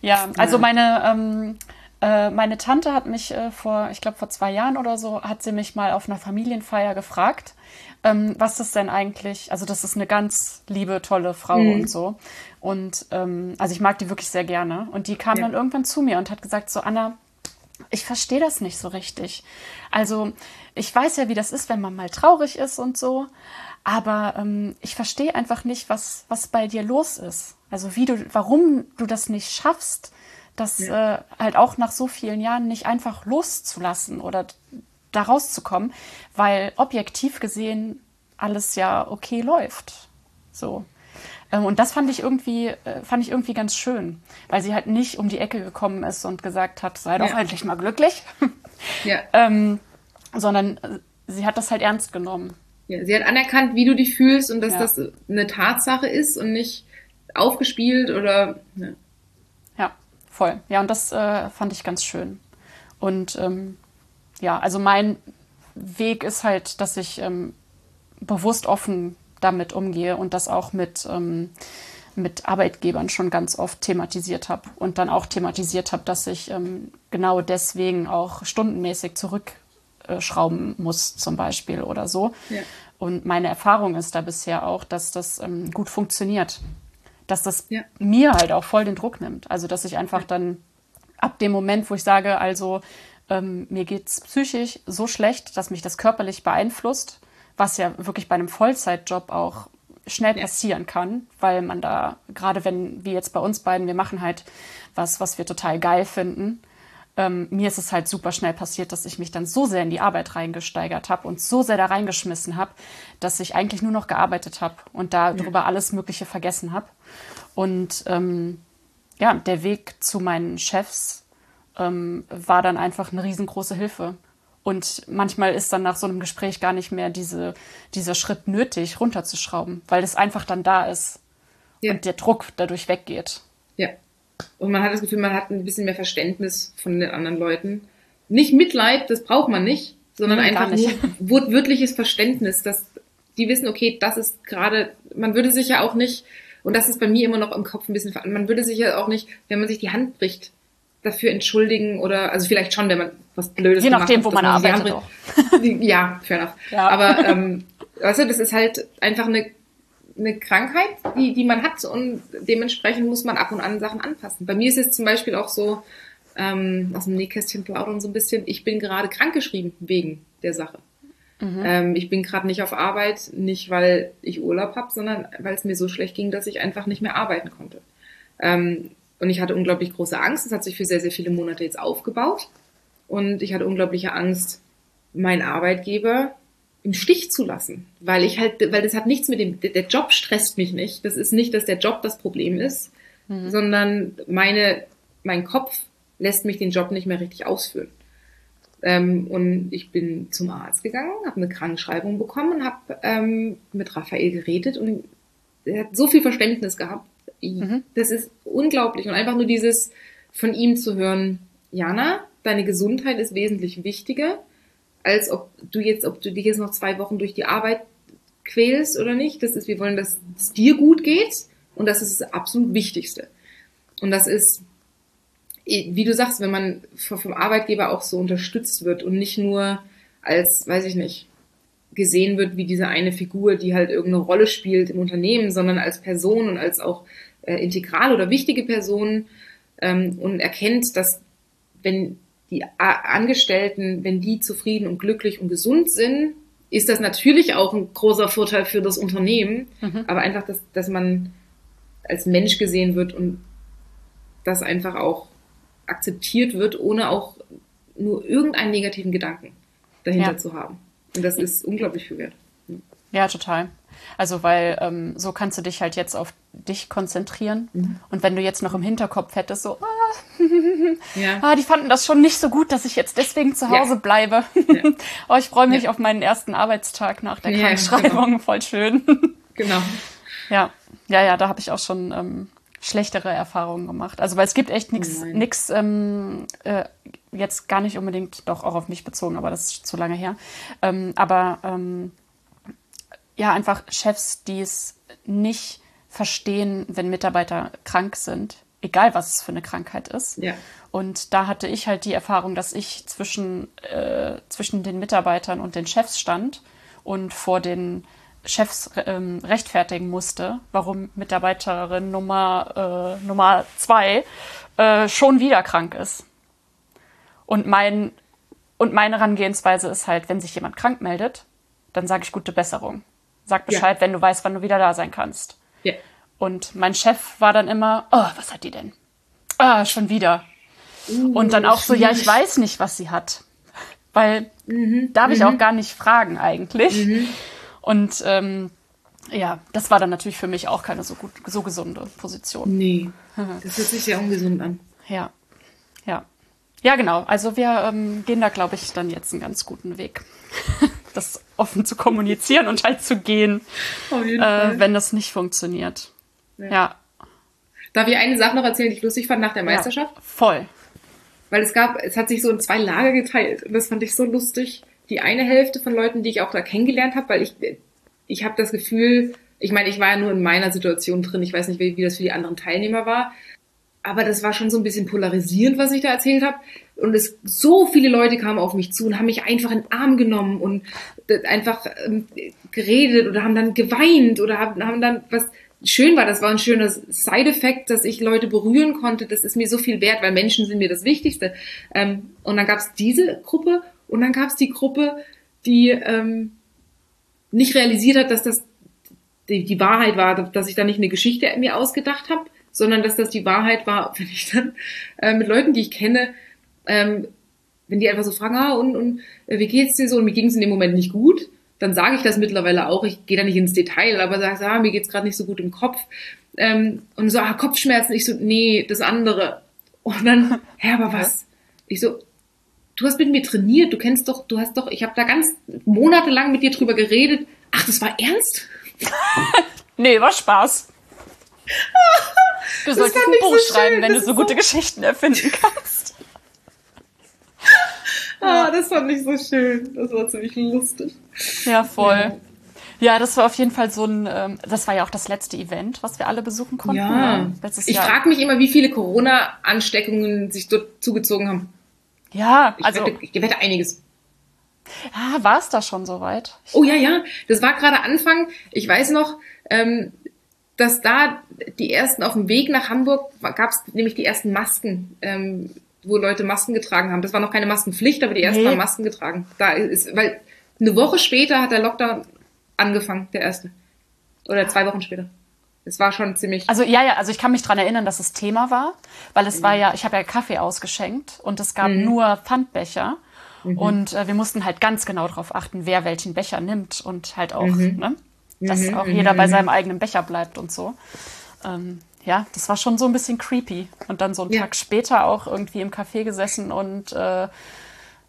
ja also meine, ähm, äh, meine Tante hat mich äh, vor, ich glaube vor zwei Jahren oder so, hat sie mich mal auf einer Familienfeier gefragt, ähm, was das denn eigentlich, also das ist eine ganz liebe, tolle Frau mhm. und so. Und ähm, also ich mag die wirklich sehr gerne. Und die kam ja. dann irgendwann zu mir und hat gesagt, so Anna, ich verstehe das nicht so richtig. Also ich weiß ja, wie das ist, wenn man mal traurig ist und so, aber ähm, ich verstehe einfach nicht, was, was bei dir los ist. Also wie du, warum du das nicht schaffst, das ja. äh, halt auch nach so vielen Jahren nicht einfach loszulassen oder da rauszukommen, weil objektiv gesehen alles ja okay läuft. So. Ähm, und das fand ich irgendwie, äh, fand ich irgendwie ganz schön, weil sie halt nicht um die Ecke gekommen ist und gesagt hat, sei doch ja. endlich mal glücklich. (laughs) Ja. ähm, sondern äh, sie hat das halt ernst genommen. Ja, sie hat anerkannt, wie du dich fühlst und dass ja. das eine Tatsache ist und nicht aufgespielt oder. Ja, ja voll. Ja, und das äh, fand ich ganz schön. Und ähm, ja, also mein Weg ist halt, dass ich ähm, bewusst offen damit umgehe und das auch mit, ähm, mit Arbeitgebern schon ganz oft thematisiert habe und dann auch thematisiert habe, dass ich ähm, genau deswegen auch stundenmäßig zurück äh, muss zum Beispiel oder so. Ja. Und meine Erfahrung ist da bisher auch, dass das ähm, gut funktioniert. Dass das ja. mir halt auch voll den Druck nimmt. Also dass ich einfach dann ab dem Moment, wo ich sage, also ähm, mir geht es psychisch so schlecht, dass mich das körperlich beeinflusst, was ja wirklich bei einem Vollzeitjob auch schnell passieren kann, weil man da, gerade wenn, wie jetzt bei uns beiden, wir machen halt was, was wir total geil finden, ähm, mir ist es halt super schnell passiert, dass ich mich dann so sehr in die Arbeit reingesteigert habe und so sehr da reingeschmissen habe, dass ich eigentlich nur noch gearbeitet habe und darüber ja. alles Mögliche vergessen habe. Und ähm, ja, der Weg zu meinen Chefs ähm, war dann einfach eine riesengroße Hilfe. Und manchmal ist dann nach so einem Gespräch gar nicht mehr diese, dieser Schritt nötig, runterzuschrauben, weil es einfach dann da ist ja. und der Druck dadurch weggeht. Ja. Und man hat das Gefühl, man hat ein bisschen mehr Verständnis von den anderen Leuten. Nicht Mitleid, das braucht man nicht, sondern nee, einfach nicht. nur (laughs) wortwörtliches Verständnis, dass die wissen, okay, das ist gerade, man würde sich ja auch nicht, und das ist bei mir immer noch im Kopf ein bisschen, man würde sich ja auch nicht, wenn man sich die Hand bricht, dafür entschuldigen oder, also vielleicht schon, wenn man was Blödes Je nachdem, wo man, arbeitet auch. (laughs) ja, fair enough. Ja. Aber, ähm, weißt du, das ist halt einfach eine, eine Krankheit, die, die man hat und dementsprechend muss man ab und an Sachen anpassen. Bei mir ist es zum Beispiel auch so, ähm, aus dem Nähkästchen plaudern so ein bisschen, ich bin gerade krankgeschrieben wegen der Sache. Mhm. Ähm, ich bin gerade nicht auf Arbeit, nicht weil ich Urlaub habe, sondern weil es mir so schlecht ging, dass ich einfach nicht mehr arbeiten konnte. Ähm, und ich hatte unglaublich große Angst. Das hat sich für sehr, sehr viele Monate jetzt aufgebaut. Und ich hatte unglaubliche Angst, meinen Arbeitgeber im Stich zu lassen. Weil ich halt, weil das hat nichts mit dem, der Job stresst mich nicht. Das ist nicht, dass der Job das Problem ist, mhm. sondern meine, mein Kopf lässt mich den Job nicht mehr richtig ausführen. Ähm, und ich bin zum Arzt gegangen, habe eine Krankenschreibung bekommen und habe ähm, mit Raphael geredet und er hat so viel Verständnis gehabt, Mhm. Das ist unglaublich. Und einfach nur dieses von ihm zu hören, Jana, deine Gesundheit ist wesentlich wichtiger, als ob du jetzt, ob du dich jetzt noch zwei Wochen durch die Arbeit quälst oder nicht. Das ist, wir wollen, dass es dir gut geht. Und das ist das absolut Wichtigste. Und das ist, wie du sagst, wenn man vom Arbeitgeber auch so unterstützt wird und nicht nur als, weiß ich nicht, gesehen wird wie diese eine Figur, die halt irgendeine Rolle spielt im Unternehmen, sondern als Person und als auch äh, integral oder wichtige Person ähm, und erkennt, dass wenn die Angestellten, wenn die zufrieden und glücklich und gesund sind, ist das natürlich auch ein großer Vorteil für das Unternehmen, mhm. aber einfach, dass, dass man als Mensch gesehen wird und das einfach auch akzeptiert wird, ohne auch nur irgendeinen negativen Gedanken dahinter ja. zu haben. Und das ist unglaublich viel wert. Ja, total. Also weil ähm, so kannst du dich halt jetzt auf dich konzentrieren. Mhm. Und wenn du jetzt noch im Hinterkopf hättest, so, ah, (laughs) ja. ah, die fanden das schon nicht so gut, dass ich jetzt deswegen zu Hause ja. bleibe. Ja. (laughs) oh, ich freue mich auf meinen ersten Arbeitstag nach der Krankschreibung, genau. voll schön. (laughs) genau. Ja, ja, ja, da habe ich auch schon ähm, schlechtere Erfahrungen gemacht. Also weil es gibt echt nichts, oh nix, ähm, äh, jetzt gar nicht unbedingt, doch auch auf mich bezogen, aber das ist zu lange her. Ähm, aber ähm, ja, einfach Chefs, die es nicht verstehen, wenn Mitarbeiter krank sind, egal was es für eine Krankheit ist. Ja. Und da hatte ich halt die Erfahrung, dass ich zwischen, äh, zwischen den Mitarbeitern und den Chefs stand und vor den Chefs ähm, rechtfertigen musste, warum Mitarbeiterin Nummer, äh, Nummer zwei äh, schon wieder krank ist. Und, mein, und meine Herangehensweise ist halt, wenn sich jemand krank meldet, dann sage ich gute Besserung. Sag Bescheid, ja. wenn du weißt, wann du wieder da sein kannst. Ja. Und mein Chef war dann immer, oh, was hat die denn? Ah, schon wieder. Uh, und dann auch so, ja, ich weiß nicht, was sie hat. Weil mhm. darf ich mhm. auch gar nicht fragen eigentlich. Mhm. Und ähm, ja, das war dann natürlich für mich auch keine so gut, so gesunde Position. Nee. Das hört sich sehr ungesund an. Ja. Ja. Ja, genau. Also wir ähm, gehen da, glaube ich, dann jetzt einen ganz guten Weg. (laughs) das offen zu kommunizieren und halt zu gehen, äh, wenn das nicht funktioniert. Ja. ja. Darf ich eine Sache noch erzählen, die ich lustig fand nach der Meisterschaft? Ja, voll. Weil es gab, es hat sich so in zwei Lager geteilt und das fand ich so lustig. Die eine Hälfte von Leuten, die ich auch da kennengelernt habe, weil ich, ich habe das Gefühl, ich meine, ich war ja nur in meiner Situation drin, ich weiß nicht, wie, wie das für die anderen Teilnehmer war, aber das war schon so ein bisschen polarisierend, was ich da erzählt habe. Und es so viele Leute kamen auf mich zu und haben mich einfach in den Arm genommen und einfach ähm, geredet oder haben dann geweint oder haben, haben dann was schön war. Das war ein schöner Side-Effekt, dass ich Leute berühren konnte. Das ist mir so viel wert, weil Menschen sind mir das Wichtigste. Ähm, und dann gab es diese Gruppe und dann gab es die Gruppe, die ähm, nicht realisiert hat, dass das die, die Wahrheit war, dass ich da nicht eine Geschichte mir ausgedacht habe sondern dass das die Wahrheit war, (laughs) wenn ich dann äh, mit Leuten, die ich kenne, ähm, wenn die einfach so fragen, ah, und, und äh, wie geht's dir so? Und mir ging es in dem Moment nicht gut, dann sage ich das mittlerweile auch. Ich gehe da nicht ins Detail, aber sage, ah, mir geht's gerade nicht so gut im Kopf. Ähm, und so, ah, Kopfschmerzen. Ich so, nee, das andere. Und dann, (laughs) hä, aber was? Ich so, du hast mit mir trainiert, du kennst doch, du hast doch, ich habe da ganz monatelang mit dir drüber geredet. Ach, das war ernst? (laughs) nee, war Spaß. (laughs) Du solltest ein Buch so schreiben, wenn das du so gute Geschichten erfinden kannst. Ah, das fand ich so schön. Das war ziemlich lustig. Ja, voll. Ja. Ja, das war auf jeden Fall so ein, ähm, das war ja auch das letzte Event, was wir alle besuchen konnten. Ja, ne? letztes ich frage mich immer, wie viele Corona-Ansteckungen sich dort zugezogen haben. Ja, ich also. Wette, ich wette einiges. Ah, war es da schon soweit? Oh ja, ja. Das war gerade Anfang. Ich weiß noch, ähm, dass da die ersten auf dem Weg nach Hamburg gab es nämlich die ersten Masken, ähm, wo Leute Masken getragen haben. Das war noch keine Maskenpflicht, aber die ersten nee. haben Masken getragen. Da ist, weil eine Woche später hat der Lockdown angefangen, der erste. Oder zwei Wochen später. Es war schon ziemlich. Also ja, ja, also ich kann mich dran erinnern, dass es Thema war, weil es mhm. war ja, ich habe ja Kaffee ausgeschenkt und es gab mhm. nur Pfandbecher. Mhm. Und äh, wir mussten halt ganz genau darauf achten, wer welchen Becher nimmt und halt auch, mhm. ne, dass mhm. auch jeder bei mhm. seinem eigenen Becher bleibt und so. Ähm, ja, das war schon so ein bisschen creepy. Und dann so einen ja. Tag später auch irgendwie im Café gesessen und äh,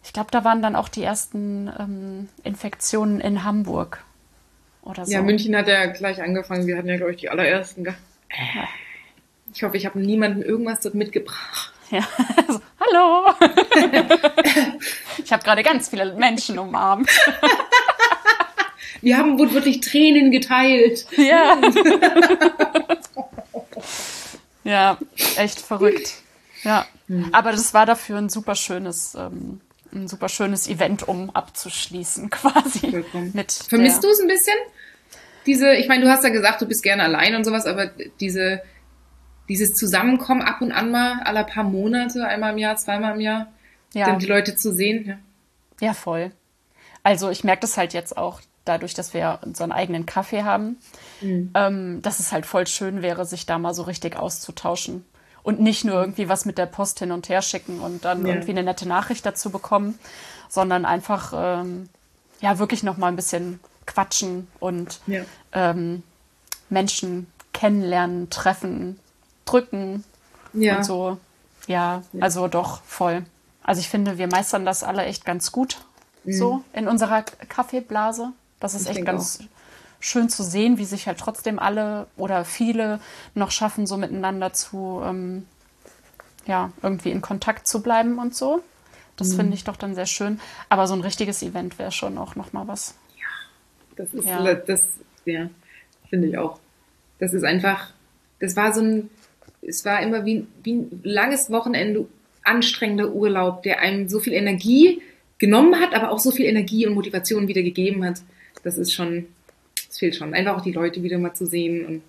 ich glaube, da waren dann auch die ersten ähm, Infektionen in Hamburg oder so. Ja, München hat ja gleich angefangen. Wir hatten ja, glaube ich, die allerersten. Ja. Ich hoffe, ich habe niemanden irgendwas dort mitgebracht. Ja, (laughs) also, hallo. (laughs) ich habe gerade ganz viele Menschen umarmt. Wir haben wohl wirklich Tränen geteilt. Ja. (laughs) ja, echt verrückt. Ja, hm. aber das war dafür ein super schönes ähm, ein super schönes Event, um abzuschließen, (laughs) quasi. Mit Vermisst du es ein bisschen? Diese, ich meine, du hast ja gesagt, du bist gerne allein und sowas, aber diese, dieses Zusammenkommen ab und an mal, alle paar Monate, einmal im Jahr, zweimal im Jahr, ja. die Leute zu sehen. Ja, ja voll. Also ich merke das halt jetzt auch dadurch, dass wir unseren eigenen Kaffee haben, mhm. ähm, dass es halt voll schön wäre, sich da mal so richtig auszutauschen und nicht nur irgendwie was mit der Post hin und her schicken und dann ja. irgendwie eine nette Nachricht dazu bekommen, sondern einfach ähm, ja wirklich noch mal ein bisschen quatschen und ja. ähm, Menschen kennenlernen, treffen, drücken ja. und so. Ja, ja, also doch voll. Also ich finde, wir meistern das alle echt ganz gut mhm. so in unserer Kaffeeblase. Das ist ich echt ganz auch schön zu sehen, wie sich halt trotzdem alle oder viele noch schaffen, so miteinander zu, ähm, ja, irgendwie in Kontakt zu bleiben und so. Das mhm. finde ich doch dann sehr schön. Aber so ein richtiges Event wäre schon auch nochmal was. Ja, das ist, ja. das, ja, finde ich auch. Das ist einfach, das war so ein, es war immer wie, wie ein langes Wochenende, anstrengender Urlaub, der einem so viel Energie genommen hat, aber auch so viel Energie und Motivation wieder gegeben hat. Das ist schon, es fehlt schon. Einfach auch die Leute wieder mal zu sehen. Und,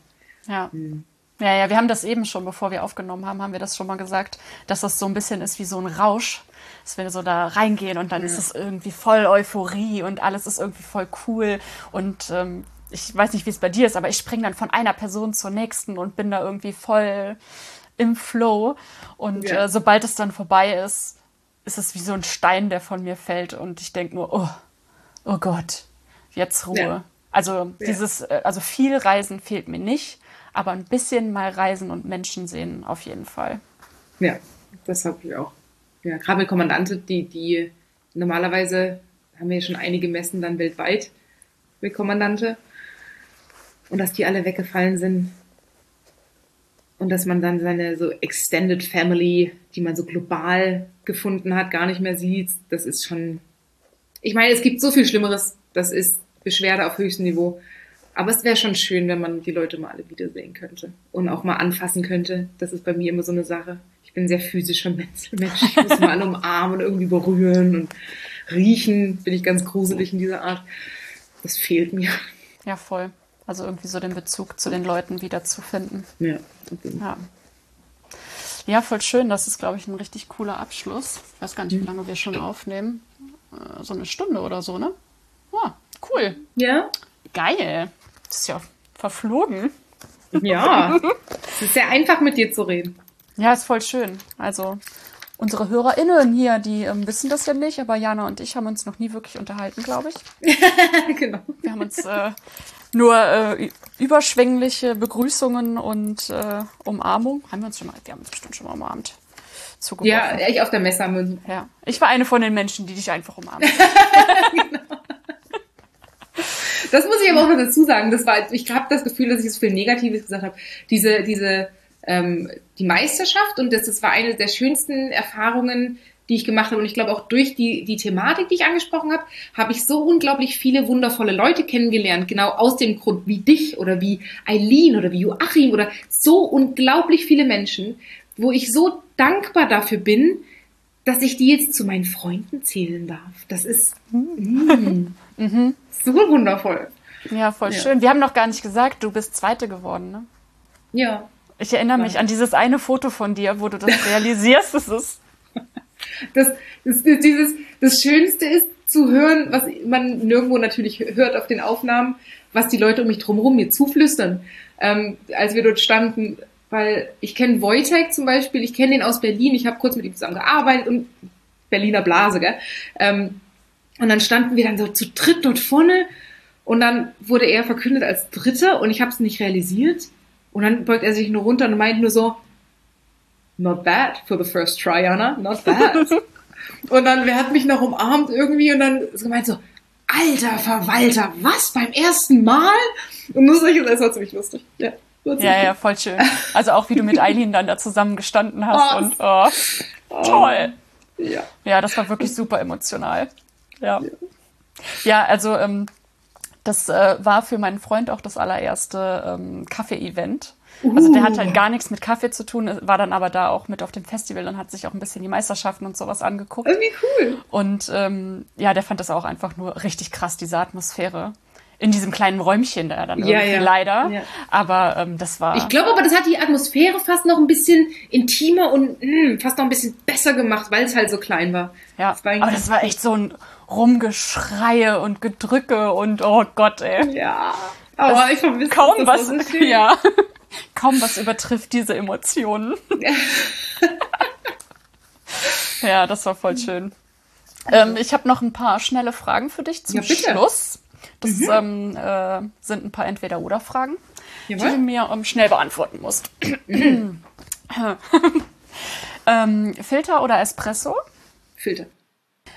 ja. Mh. Hm. Ja, ja, wir haben das eben schon, bevor wir aufgenommen haben, haben wir das schon mal gesagt, dass das so ein bisschen ist wie so ein Rausch, dass wir so da reingehen und dann ja. ist es irgendwie voll Euphorie und alles ist irgendwie voll cool und ähm, ich weiß nicht, wie es bei dir ist, aber ich springe dann von einer Person zur nächsten und bin da irgendwie voll im Flow und ja. äh, sobald es dann vorbei ist, ist es wie so ein Stein, der von mir fällt und ich denke nur, oh, oh Gott, jetzt Ruhe. Ja. Also ja. dieses, äh, also viel Reisen fehlt mir nicht, aber ein bisschen mal reisen und Menschen sehen auf jeden Fall. Ja, das habe ich auch. Ja, gerade mit Kommandante, die, die normalerweise haben wir schon einige Messen dann weltweit mit Kommandante. Und dass die alle weggefallen sind. Und dass man dann seine so Extended Family, die man so global gefunden hat, gar nicht mehr sieht. Das ist schon. Ich meine, es gibt so viel Schlimmeres. Das ist Beschwerde auf höchstem Niveau. Aber es wäre schon schön, wenn man die Leute mal alle wiedersehen könnte und auch mal anfassen könnte. Das ist bei mir immer so eine Sache. Ich bin sehr physischer (laughs) Mensch. Ich muss mal alle umarmen und irgendwie berühren und riechen. Bin ich ganz gruselig in dieser Art. Das fehlt mir. Ja, voll. Also irgendwie so den Bezug zu den Leuten wiederzufinden. Ja, okay. ja. Ja, voll schön. Das ist, glaube ich, ein richtig cooler Abschluss. Ich weiß gar nicht, wie lange wir schon aufnehmen. Äh, so eine Stunde oder so, ne? Ja, cool. Ja. Geil. Das ist ja verflogen. Ja. (laughs) es ist sehr einfach mit dir zu reden. Ja, ist voll schön. Also unsere HörerInnen hier, die ähm, wissen das ja nicht, aber Jana und ich haben uns noch nie wirklich unterhalten, glaube ich. (laughs) genau. Wir haben uns äh, nur äh, überschwängliche Begrüßungen und äh, Umarmung. Haben wir uns schon mal, wir haben uns bestimmt schon mal umarmt. zugeworfen. Ja, ich auf der Messe haben wir uns. Ja. Ich war eine von den Menschen, die dich einfach umarmen. (laughs) Das muss ich aber auch noch dazu sagen. Das war, ich habe das Gefühl, dass ich so viel Negatives gesagt habe. Diese, diese, ähm, die Meisterschaft und das, das war eine der schönsten Erfahrungen, die ich gemacht habe. Und ich glaube auch durch die, die Thematik, die ich angesprochen habe, habe ich so unglaublich viele wundervolle Leute kennengelernt. Genau aus dem Grund wie dich oder wie Eileen oder wie Joachim oder so unglaublich viele Menschen, wo ich so dankbar dafür bin, dass ich die jetzt zu meinen Freunden zählen darf. Das ist mm, (laughs) so wundervoll. Ja, voll Ja. schön. Wir haben noch gar nicht gesagt, du bist Zweite geworden, ne? Ja. Ich erinnere mich an dieses eine Foto von dir, wo du das (laughs) realisierst. Das ist Das, das, das, dieses, das Schönste ist zu hören, was man nirgendwo natürlich hört auf den Aufnahmen, was die Leute um mich drumherum mir zuflüstern, ähm, als wir dort standen. Weil ich kenne Wojtek zum Beispiel, ich kenne den aus Berlin, ich habe kurz mit ihm zusammen gearbeitet und Berliner Blase, gell? Ähm, und dann standen wir dann so zu dritt dort vorne und dann wurde er verkündet als Dritter und ich habe es nicht realisiert. Und dann beugt er sich nur runter und meint nur so, not bad for the first try, Anna, not bad. (laughs) und dann, wer hat mich noch umarmt irgendwie und dann gemeint so, alter Verwalter, was, beim ersten Mal? Und nur solche, das war ziemlich lustig. Ja, ja, ja, voll schön. Also auch wie du mit Eileen dann da zusammen gestanden hast (laughs) Oh. und oh, toll. Ja. Ja, das war wirklich super emotional. Ja. Ja, also ähm, das äh, war für meinen Freund auch das allererste ähm, Kaffee-Event. Also der hat halt gar nichts mit Kaffee zu tun, war dann aber da auch mit auf dem Festival und hat sich auch ein bisschen die Meisterschaften und sowas angeguckt. Irgendwie cool. Und ähm, ja, der fand das auch einfach nur richtig krass, diese Atmosphäre. In diesem kleinen Räumchen da dann Ja, irgendwie ja. leider. Ja. Aber ähm, das war. Ich glaube aber, das hat die Atmosphäre fast noch ein bisschen intimer und mh, fast noch ein bisschen besser gemacht, weil es halt so klein war. ja, Das war aber das war echt so ein Rumgeschreie und Gedrücke und oh Gott, ey. Ja. Aber ich vermisse Kaum das, was, das (laughs) so ja. Kaum was übertrifft diese Emotionen. (laughs) ja, das war voll schön. Ähm, ich habe noch ein paar schnelle Fragen für dich zum Ja. Schluss. Das ähm, äh, sind ein paar Entweder-Oder-Fragen, die du mir ähm, schnell beantworten musst. (clears throat) ähm, Filter oder Espresso? Filter.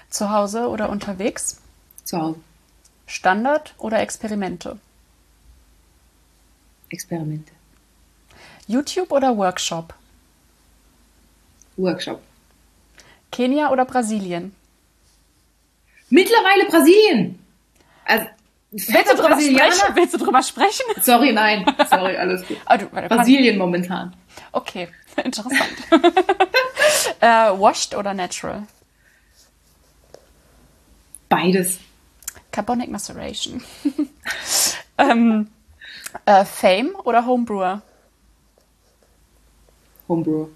Zu Hause oder unterwegs? Zu Hause. Standard oder Experimente? Experimente. YouTube oder Workshop? Workshop. Kenia oder Brasilien? Mittlerweile Brasilien. Also, Willst du drüber sprechen? Willst du drüber sprechen? (laughs) Sorry, nein. Sorry, alles gut. Ah, du, Brasilien momentan. Okay, (laughs) interessant. (laughs) äh, washed oder natural? Beides. Carbonic Maceration. ähm, äh, Fame oder Homebrewer? Homebrew.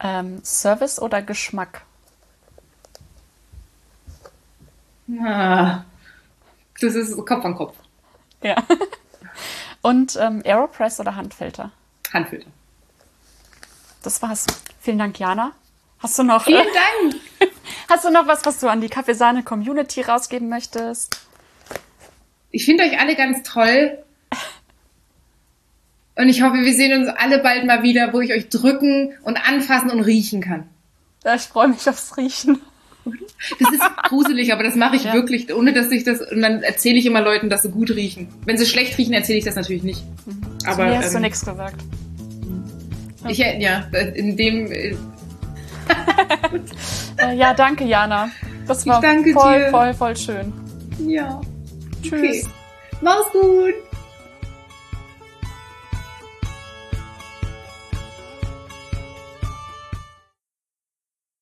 Ähm, Service oder Geschmack? Ah, das ist Kopf an Kopf. Ja. (laughs) Und ähm, Aeropress oder Handfilter? Handfilter. Das war's. Vielen Dank, Jana. Hast du noch, Vielen äh, Dank. (laughs) hast du noch was, was du an die Kaffeesahne-Community rausgeben möchtest? Ich finde euch alle ganz toll. Und ich hoffe, wir sehen uns alle bald mal wieder, wo ich euch drücken und anfassen und riechen kann. Ich freue mich aufs Riechen. (laughs) Das ist gruselig, aber das mache ich Ja. wirklich, ohne dass ich das. Und dann erzähle ich immer Leuten, dass sie gut riechen. Wenn sie schlecht riechen, erzähle ich das natürlich nicht. Aber Mir hast du ähm, nichts gesagt. ich ja, in dem äh, (laughs) Äh, ja, danke, Jana. Das war voll, dir. voll, voll schön. ja. Tschüss. Mach's gut.